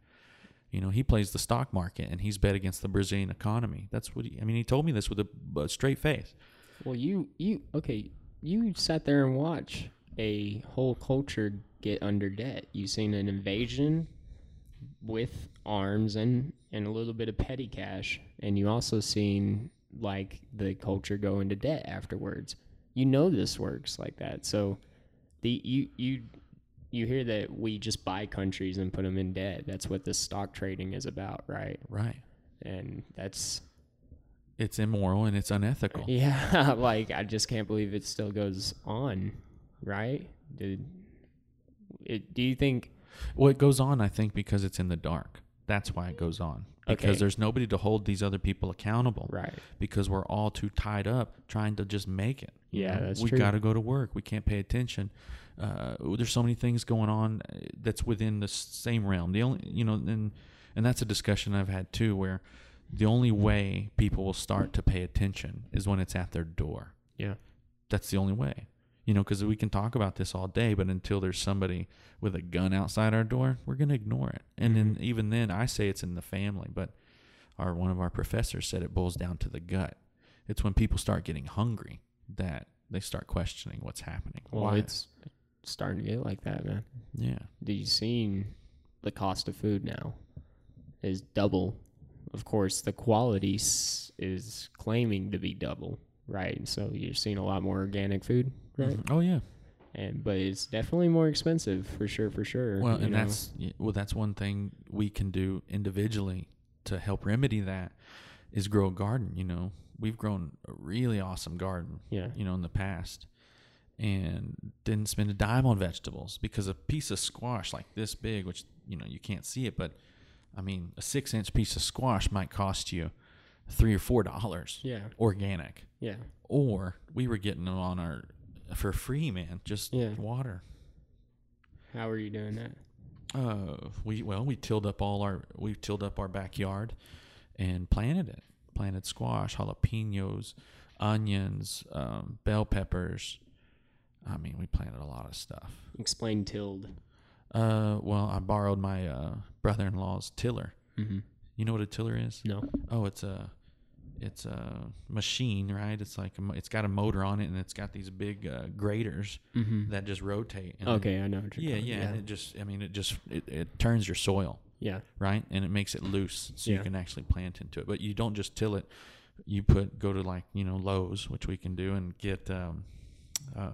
you know he plays the stock market and he's bet against the brazilian economy that's what he, i mean he told me this with a, a straight face Well, you you okay? You sat there and watched a whole culture get under debt. You've seen an invasion with arms and and a little bit of petty cash, and you also seen like the culture go into debt afterwards. You know this works like that. So the you you you hear that we just buy countries and put them in debt. That's what this stock trading is about, right? right And that's it's immoral and it's unethical yeah, like I just can't believe it still goes on, right? Did it? Do you think? Well, it goes on, I think, because it's in the dark. That's why it goes on. Because Okay. there's nobody to hold these other people accountable. Right. Because we're all too tied up trying to just make it. Yeah, that's we true. got to go to work. We can't pay attention. Uh, there's so many things going on uh, that's within the same realm. The only, you know, and and that's a discussion I've had too, where the only way people will start to pay attention is when it's at their door. Yeah. That's the only way. You know, because we can talk about this all day, but until there's somebody with a gun outside our door, we're going to ignore it. And then mm-hmm. even then, I say it's in the family, but our one of our professors said it boils down to the gut. It's when people start getting hungry that they start questioning what's happening. Well, Why? it's starting to get like that, man. yeah, Do you seen the cost of food now is double? Of course, the quality is claiming to be double, right? And So you're seeing a lot more organic food, Mhm. Oh yeah. And but it's definitely more expensive for sure, for sure. Well, and know? that's well, that's one thing we can do individually to help remedy that is grow a garden. You know, we've grown a really awesome garden. yeah, You know, in the past, and didn't spend a dime on vegetables because a piece of squash like this big, which you know you can't see it, but I mean, a six inch piece of squash might cost you three or four dollars Yeah. organic, Yeah. or we were getting them on our for free, man. Just Yeah. water. How are you doing that? Uh, we well, we tilled up all our we tilled up our backyard and planted it. Planted squash, jalapenos, onions, um, bell peppers. I mean, we planted a lot of stuff. Explain tilled. Uh, well, I borrowed my uh, brother-in-law's tiller. Mm-hmm. You know what a tiller is? No. Oh, it's a it's a machine, right? It's like a, it's got a motor on it, and it's got these big uh, graters Mm-hmm. that just rotate. And then- Okay, I know what you're yeah, yeah, yeah. and it just I mean it just it, it turns your soil yeah. right, and it makes it loose, so Yeah. you can actually plant into it. But you don't just till it. You put go to like you know Lowe's, which we can do, and get um, uh,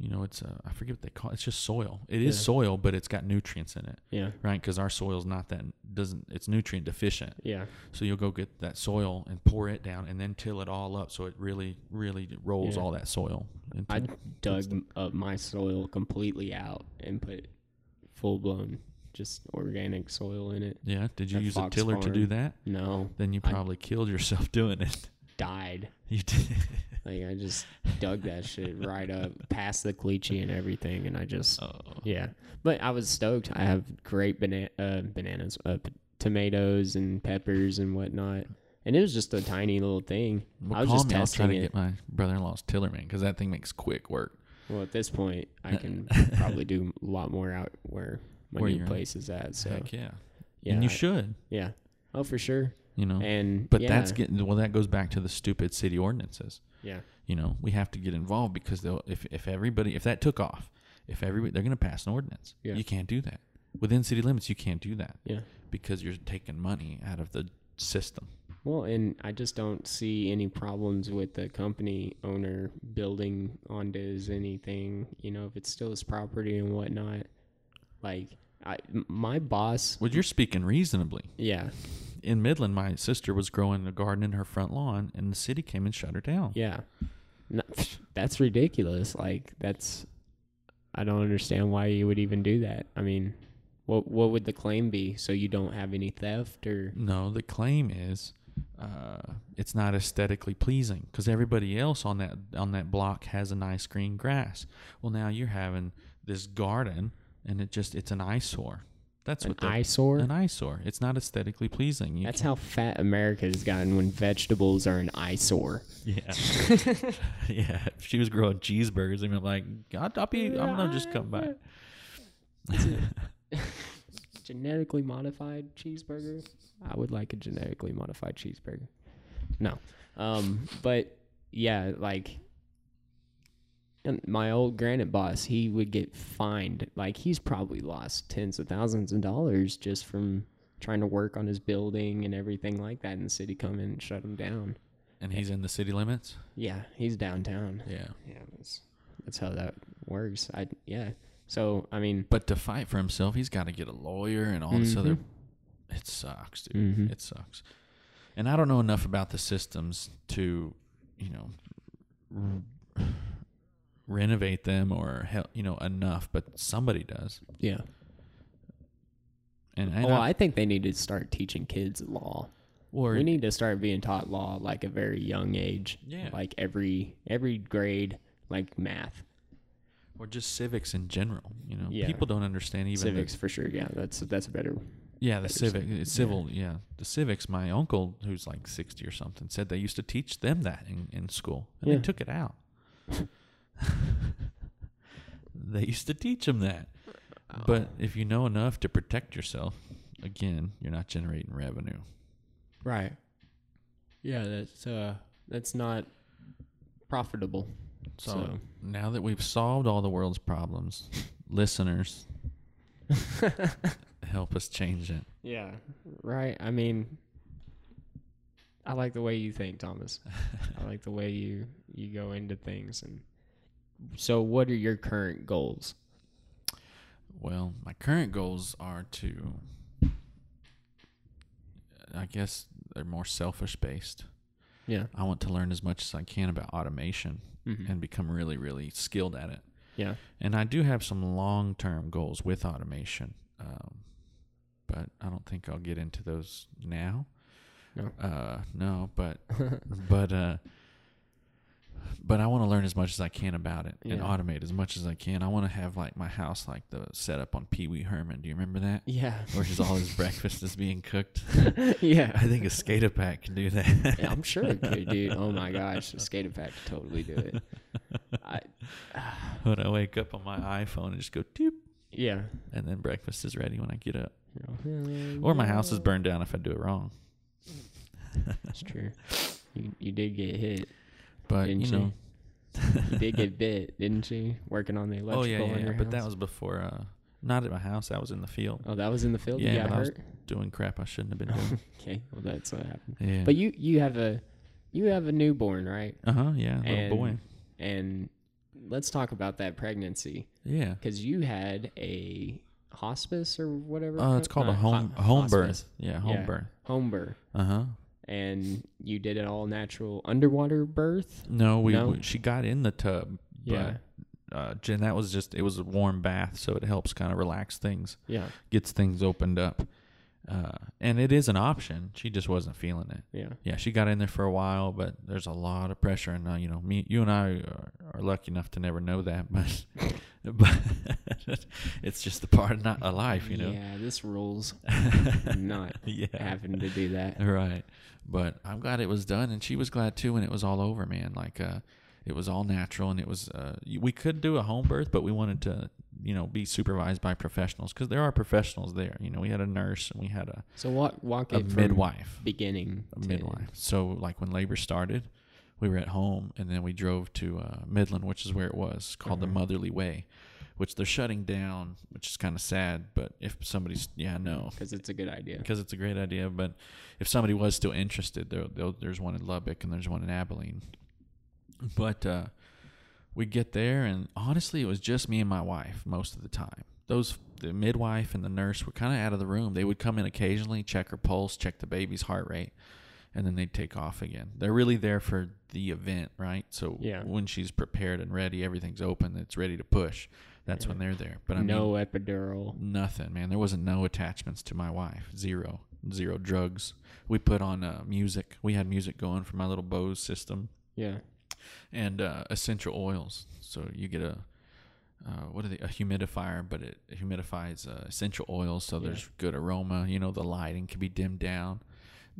you know it's uh, I forget what they call it. It's just soil. It is Yeah. soil, but it's got nutrients in it, Yeah. right? Because our soil's not that doesn't it's nutrient deficient. Yeah. So you'll go get that soil and pour it down, and then till it all up, so it really really rolls Yeah. all that soil. Into, I dug up my soil completely out and put full blown just organic soil in it. yeah. Did you use a tiller to do that? No, Then you I- probably killed yourself doing it. Died. You did. Like I just dug that shit right up past the caliche and everything, and I just Oh. yeah. But I was stoked. I have great bana- uh, bananas, uh, p- tomatoes, and peppers and whatnot. And it was just a tiny little thing. Well, I was just me. I'll try testing to it. get my brother-in-law's tiller man because that thing makes quick work. Well, at this point, I can probably do a lot more out where my Where new you're at. place is at. So Heck yeah. yeah, and you I- should. yeah. Oh, for sure. You know. And but yeah, that's getting well. That goes back to the stupid city ordinances. yeah, You know, we have to get involved because they'll if if everybody if that took off, if everybody they're going to pass an ordinance. Yeah. You can't do that within city limits. You can't do that yeah. because you're taking money out of the system. Well, and I just don't see any problems with the company owner building onto his anything. You know, if it's still his property and whatnot. Like, I, my boss. Well, you're speaking reasonably. Yeah, In Midland, my sister was growing a garden in her front lawn, and the city came and shut her down. yeah. No, that's ridiculous. Like, that's. I don't understand why you would even do that. I mean, what what would the claim be? So you don't have any theft or No, the claim is uh, it's not aesthetically pleasing because everybody else on that on that block has a nice green grass. Well, now you're having this garden, and it just it's an eyesore. That's an what the, eyesore? An eyesore. It's not aesthetically pleasing. You That's how fat America has gotten when vegetables are an eyesore. Yeah, yeah. If she was growing cheeseburgers, I'd be like, I'll, I'll be, I'm gonna just come by. genetically modified cheeseburger. I would like a genetically modified cheeseburger. No, um, but yeah, like my old granite boss, he would get fined. Like he's probably lost tens of thousands of dollars just from trying to work on his building and everything like that, and the city come in and shut him down. And he's in the city limits. Yeah, he's downtown. Yeah. Yeah, that's that's how that works. I yeah. So I mean, But to fight for himself, he's got to get a lawyer and all this other. Mhm. It sucks, dude. Mhm. It sucks. And I don't know enough about the systems to, you know, r- renovate them or help, you know, enough. But somebody does. yeah. And, and well, I, I think they need to start teaching kids law. or we need to start being taught law like a very young age. Yeah. Like every every grade, like math, or just civics in general. You know, Yeah. people don't understand even the- civics for sure. Yeah, that's that's a better. Yeah, the better civic, it's civil. Yeah. the civics. My uncle, who's like sixty or something, said they used to teach them that in, in school, and Yeah. they took it out. they used to teach them that, but if you know enough to protect yourself, again, you're not generating revenue. right. Yeah, that's uh that's not profitable. So, So, now that we've solved all the world's problems, listeners, help us change it. yeah, right. I mean, I like the way you think, Thomas. I like the way you you go into things and. So, what are your current goals? Well, my current goals are to, I guess they're more selfish based. Yeah. I want to learn as much as I can about automation Mm-hmm. and become really, really skilled at it. Yeah. And I do have some long term goals with automation. Um, but I don't think I'll get into those now. No. Uh, no, but but uh, but I want to learn as much as I can about it and automate as much as I can. I want to have like my house like the setup on Pee Wee Herman. Do you remember that? Yeah. Where his all his breakfast is being cooked. yeah. I think a SCADA pack can do that. Yeah, I'm sure it could, dude. Oh my gosh, a SCADA pack could totally do it. I, when I wake up on my iPhone and just go doop, yeah. and then breakfast is ready when I get up. Or my house is burned down if I do it wrong. That's true. You you did get hit. But Didn't you know, You did get bit, didn't she? Working on the electrical oh yeah, yeah, yeah. but that was before. Uh, not at my house. That was in the field, Oh, that was in the field. Yeah, you got but I was- doing crap I shouldn't have been doing. okay, well that's what happened. yeah. But you you have a you have a newborn, right? uh huh. Yeah, little and boy. and let's talk about that pregnancy Yeah. because you had a hospice or whatever. Oh, it's called a home ho- home hospice, birth. Yeah, home Yeah. birth. Home birth, Uh huh. And you did it all natural underwater birth. No, we, No? we she got in the tub, Yeah, but uh, Jen, that was just it was a warm bath, so it helps kind of relax things, yeah, gets things opened up, uh, and it is an option. She just wasn't feeling it. yeah. Yeah, she got in there for a while, but there's a lot of pressure, and uh, you know, me, you and I are, are lucky enough to never know that, but but it's just a part of not a life, you know. Yeah, this rules. Not yeah. having to do that. Right. But I'm glad it was done and she was glad too when it was all over, man. Like uh it was all natural and it was uh we could do a home birth, but we wanted to, you know, be supervised by professionals cuz there are professionals there. You know, we had a nurse and we had a, So walk walk a midwife, beginning. a midwife. So like when labor started, we were at home and then we drove to uh Midland, which is where it was, called Uh-huh. the Motherly Way, which they're shutting down, which is kind of sad, but if somebody's yeah, no. because it's a good idea. because it's a great idea. But if somebody was still interested, there, there there's one in Lubbock and there's one in Abilene. But uh, we get there, and honestly, it was just me and my wife most of the time. Those the midwife and the nurse were kind of out of the room. They would come in occasionally, check her pulse, check the baby's heart rate, and then they'd take off again. They're really there for the event, right? So Yeah. when she's prepared and ready, everything's open, it's ready to push. That's Yeah. when they're there. But I mean, no epidural. Nothing, man. There wasn't no attachments to my wife. Zero. Zero drugs. We put on uh, music. We had music going for my little Bose system Yeah. and uh, essential oils. So you get a uh, what are they? A humidifier, but it humidifies uh, essential oils, so Yeah. there's good aroma. You know, the lighting can be dimmed down.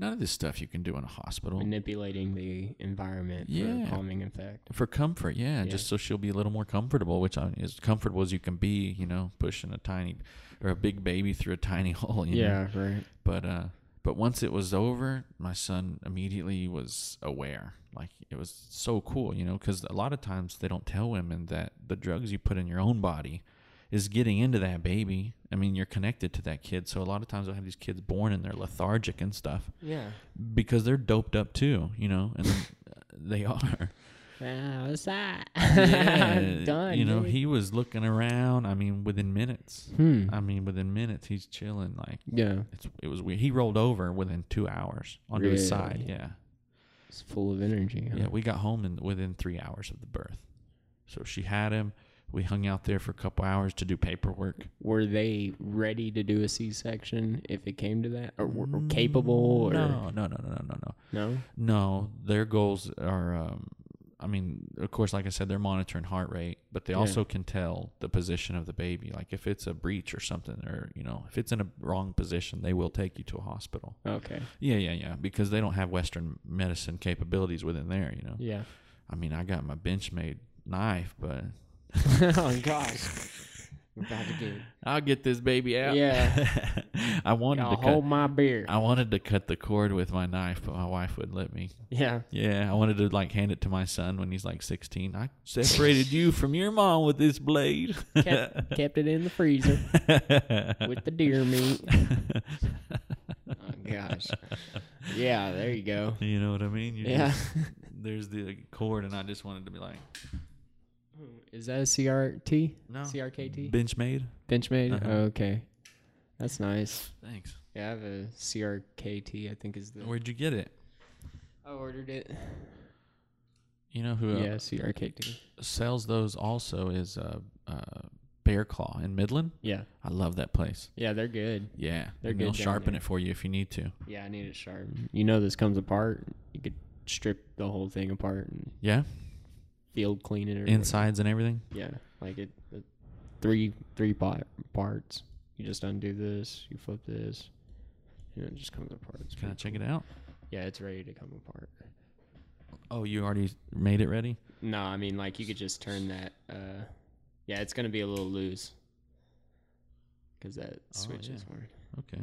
None of this stuff you can do in a hospital Manipulating the environment Yeah. for calming effect. for comfort. Yeah, Yeah. just so she'll be a little more comfortable, which I as comfortable as you can be. You know, pushing a tiny or a big baby through a tiny hole. You know? Yeah, right. But uh but once it was over, my son immediately was aware. Like it was so cool, you know, cuz a lot of times they don't tell women that the drugs you put in your own body is getting into that baby. I mean, you're connected to that kid. So a lot of times I have these kids born and they're lethargic and stuff Yeah. because they're doped up too, you know, and they are. Wow, what's that? Yeah, Done. you know, dude. he was looking around. I mean, within minutes. Hmm. I mean, within minutes, he's chilling. Like yeah. it's, it was weird. He rolled over within two hours onto his side. Yeah, It's full of energy. Huh? yeah. We got home in within three hours of the birth. So she had him. We hung out there for a couple hours to do paperwork. Were they ready to do a C-section if it came to that, or were or capable? Or No, no, no, no, no, no, no. no? No, their goals are. Um, I mean, of course, like I said, they're monitoring heart rate, but they Yeah. also can tell the position of the baby. Like if it's a breach or something, or you know, if it's in a wrong position, they will take you to a hospital. Okay. Yeah, yeah, yeah. Because they don't have Western medicine capabilities within there. You know. Yeah. I mean, I got my Benchmade knife, but oh gosh. About to get. I'll get this baby out. Yeah. I wanted Y'all to hold cut. my beer. I wanted to cut the cord with my knife, but my wife wouldn't let me. yeah. Yeah, I wanted to like hand it to my son when he's like 16. I separated you from your mom with this blade. Kept, kept it in the freezer with the deer meat. Oh gosh. Yeah. There you go. you know what I mean? You Yeah. just- there's the cord, and I just wanted to be like, Is that a CRT? no, CRKT? Benchmade. Benchmade? Uh-huh. Oh, okay. That's nice. Thanks. Yeah, I have a CRKT, I think is the. Where'd you get it? I ordered it. You know who uh, Yeah, CRKT. sells those also is uh, uh, Bear Claw in Midland. Yeah, I love that place. yeah, they're good. Yeah, They're and they'll sharpen there. it for you if you need to. Yeah, I need it sharp. You know, this comes apart. You could strip the whole thing apart and Yeah, field clean it. Or insides and everything. Yeah, like it, it three three pot parts. You just undo this, you flip this, and it just comes apart. It's Can I check cool. it out? Yeah, it's ready to come apart. Oh, you already made it ready. No, I mean like you could just turn that. uh Yeah, it's gonna be a little loose because that Oh, switch is yeah. working. Okay.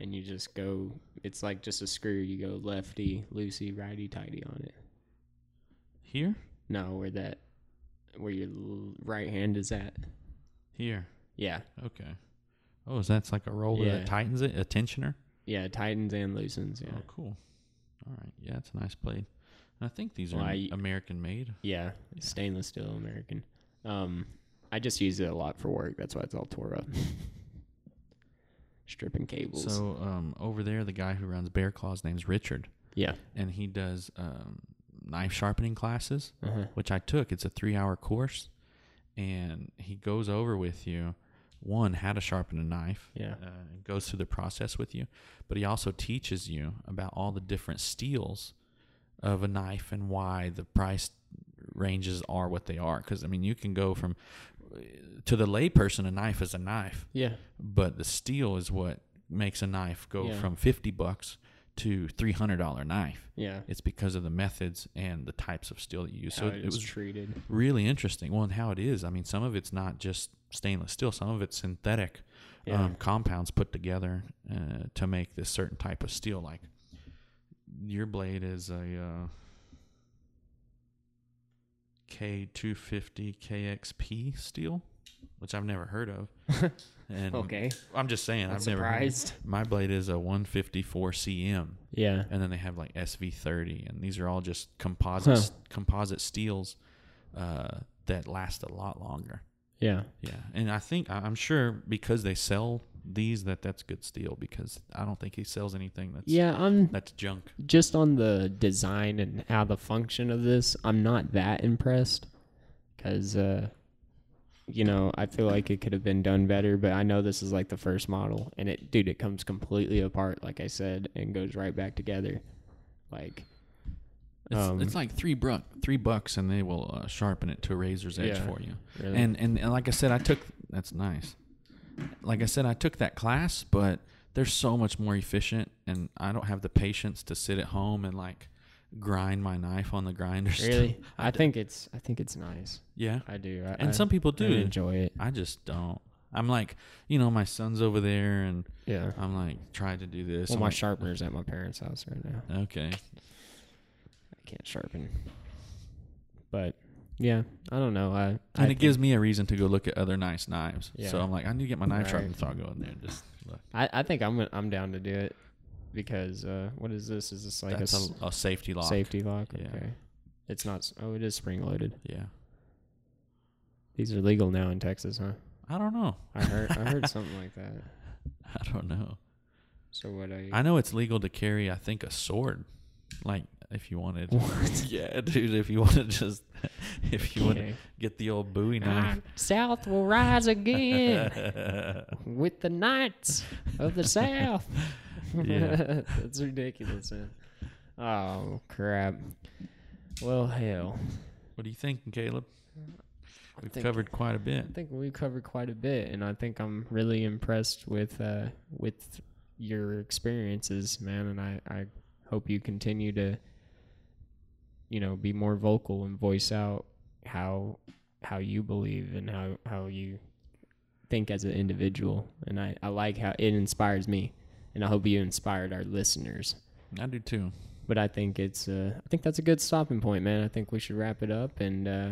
And you just go. It's like just a screw. You go lefty, loosey, righty, tighty on it. Here, No, where that, where your l- right hand is at. here. Yeah, Okay. Oh, is that like a roller Yeah. that tightens it? A tensioner? yeah, tightens and loosens. Yeah. Oh, cool. All right. Yeah, it's a nice blade. And I think these Well, are I- American made. Yeah, stainless steel American. Um, I just use it a lot for work. That's why it's all tore up. Stripping cables. So um, over there, the guy who runs Bear Claw's name's Richard, yeah. and he does um, knife sharpening classes, Uh-huh. which I took. It's a three-hour course, and he goes over with you one how to sharpen a knife. Yeah. uh, and goes through the process with you, but he also teaches you about all the different steels of a knife and why the price ranges are what they are. Because I mean, you can go from to the layperson, a knife is a knife, Yeah. but the steel is what makes a knife go Yeah. from fifty bucks to three hundred dollar knife. Yeah. It's because of the methods and the types of steel that you use. So How it, was treated. really interesting. Well, and how it is. I mean, some of it's not just stainless steel. Some of it's synthetic Yeah. um, compounds put together uh, to make this certain type of steel. Like your blade is a uh, K250 KXP steel, which I've never heard of. And okay. I'm just saying, I'm I've never. Surprised. My blade is a 154 CM, Yeah. and then they have like SV30, and these are all just composite Huh. composite steels uh, that last a lot longer. Yeah. Yeah, and I think I'm sure because they sell these that that's good steel because I don't think he sells anything that's Yeah. I'm that's junk. just on the design and how the function of this. I'm not that impressed because, uh, you know, I feel like it could have been done better. But I know this is like the first model, and it, dude, it comes completely apart, like I said, and goes right back together. Like, It's, Um, it's like three buck three bucks and they will uh, sharpen it to a razor's edge Yeah. for you. really. And, and and like I said, I took that's nice. Like I said, I took that class, but they're so much more efficient, and I don't have the patience to sit at home and like grind my knife on the grinder. really, I think it's I think it's nice. yeah. I do. I, And I, some people I do. enjoy it. I just don't. I'm like, you know, my son's over there, and Yeah. I'm like trying to do this. Well, I'm my like, sharpener's at my parents' house right now. Okay. I can't sharpen. But yeah, I don't know. I And I it gives me a reason to go look at other nice knives. Yeah. So I'm like, I need to get my knife Right. sharpened, so I'll go in there and just look. I, I think I'm I'm down to do it because uh, what is this? Is this like That's a, a, a safety lock. safety lock? Yeah. Okay. It's not. Oh, it is spring loaded. Yeah. These are legal now in Texas, huh? I don't know. I heard I heard something like that. I don't know. So what I, I know it's legal to carry, I think, a sword. Like, if you wanted. What? Yeah, dude, if you want to just, if you want to get the old Bowie Ah, knife. South will rise again with the knights of the South. Yeah. That's ridiculous, man. Oh crap. Well, hell. what are you thinking, Caleb? We've think- covered quite a bit. I think we've covered quite a bit, and I think I'm really impressed with uh, with your experiences, man. And I, I hope you continue to, you know, be more vocal and voice out how how you believe and how how you think as an individual. And I, I like how it inspires me, and I hope you inspired our listeners. I do too. But I think it's uh, I think that's a good stopping point, man. I think we should wrap it up, and uh,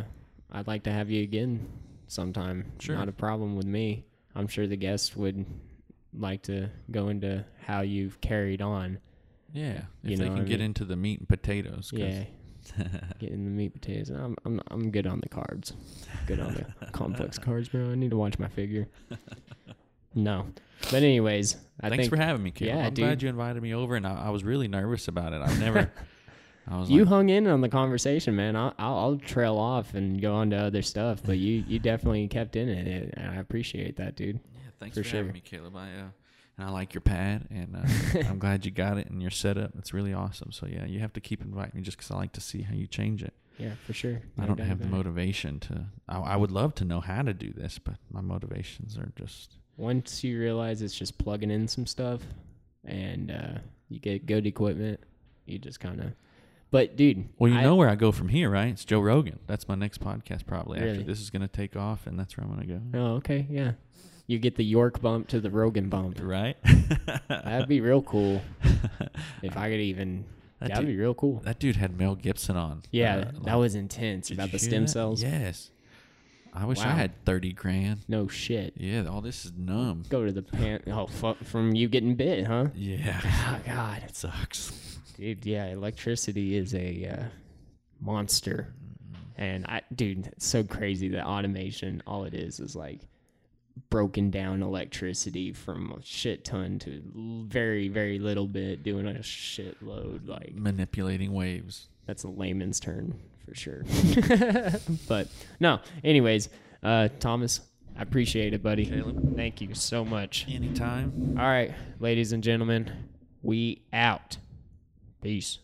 I'd like to have you again sometime. Sure. Not a problem with me. I'm sure the guests would like to go into how you've carried on. Yeah. If You they know, can I get mean- into the meat and potatoes. 'cause- Yeah, getting the meat potatoes. I'm I'm I'm good on the carbs. Good on the complex carbs, bro. I need to watch my figure. No, but anyways, I Thanks think for having me, Caleb. Yeah, I'm glad you invited me over, and I, I was really nervous about it. I've never, I was You like, hung in on the conversation, man. I'll, I'll, I'll trail off and go on to other stuff, but you, you definitely kept in it, and I appreciate that, dude. yeah, thanks for for, having me, Caleb. I uh, and I like your pad, and uh, I'm glad you got it and your setup. It's really awesome. So yeah, you have to keep inviting me just because I like to see how you change it. Yeah, for sure. I don't have the it. motivation to. I, I would love to know how to do this, but my motivations are just. Once you realize it's just plugging in some stuff, and uh, you get good equipment, you just kind of. But dude, Well, you I- know where I go from here, right? It's Joe Rogan. That's my next podcast, probably. Really? After this is going to take off, and that's where I'm going to go. Oh, okay, yeah. You get the York bump to the Rogan bump. Right? That'd be real cool if I could even. That That'd dude- be real cool. That dude had Mel Gibson on. Yeah, Uh, that was intense about the stem cells. Yes. I wish I had 30 grand. No shit. Yeah, all this is numb. Go to the pan. Oh, fuck, from you getting bit, huh? Yeah. Oh, God. It sucks. Dude, yeah, electricity is a uh, monster. And I, dude, it's so crazy that automation, all it is, is like broken down electricity from a shit ton to very, very little bit, doing a shit load. Like, Manipulating waves. that's a layman's term for sure. but no, anyways, uh, Thomas, I appreciate it, buddy. Caleb. Thank you so much. Anytime. All right, ladies and gentlemen, we out. Peace.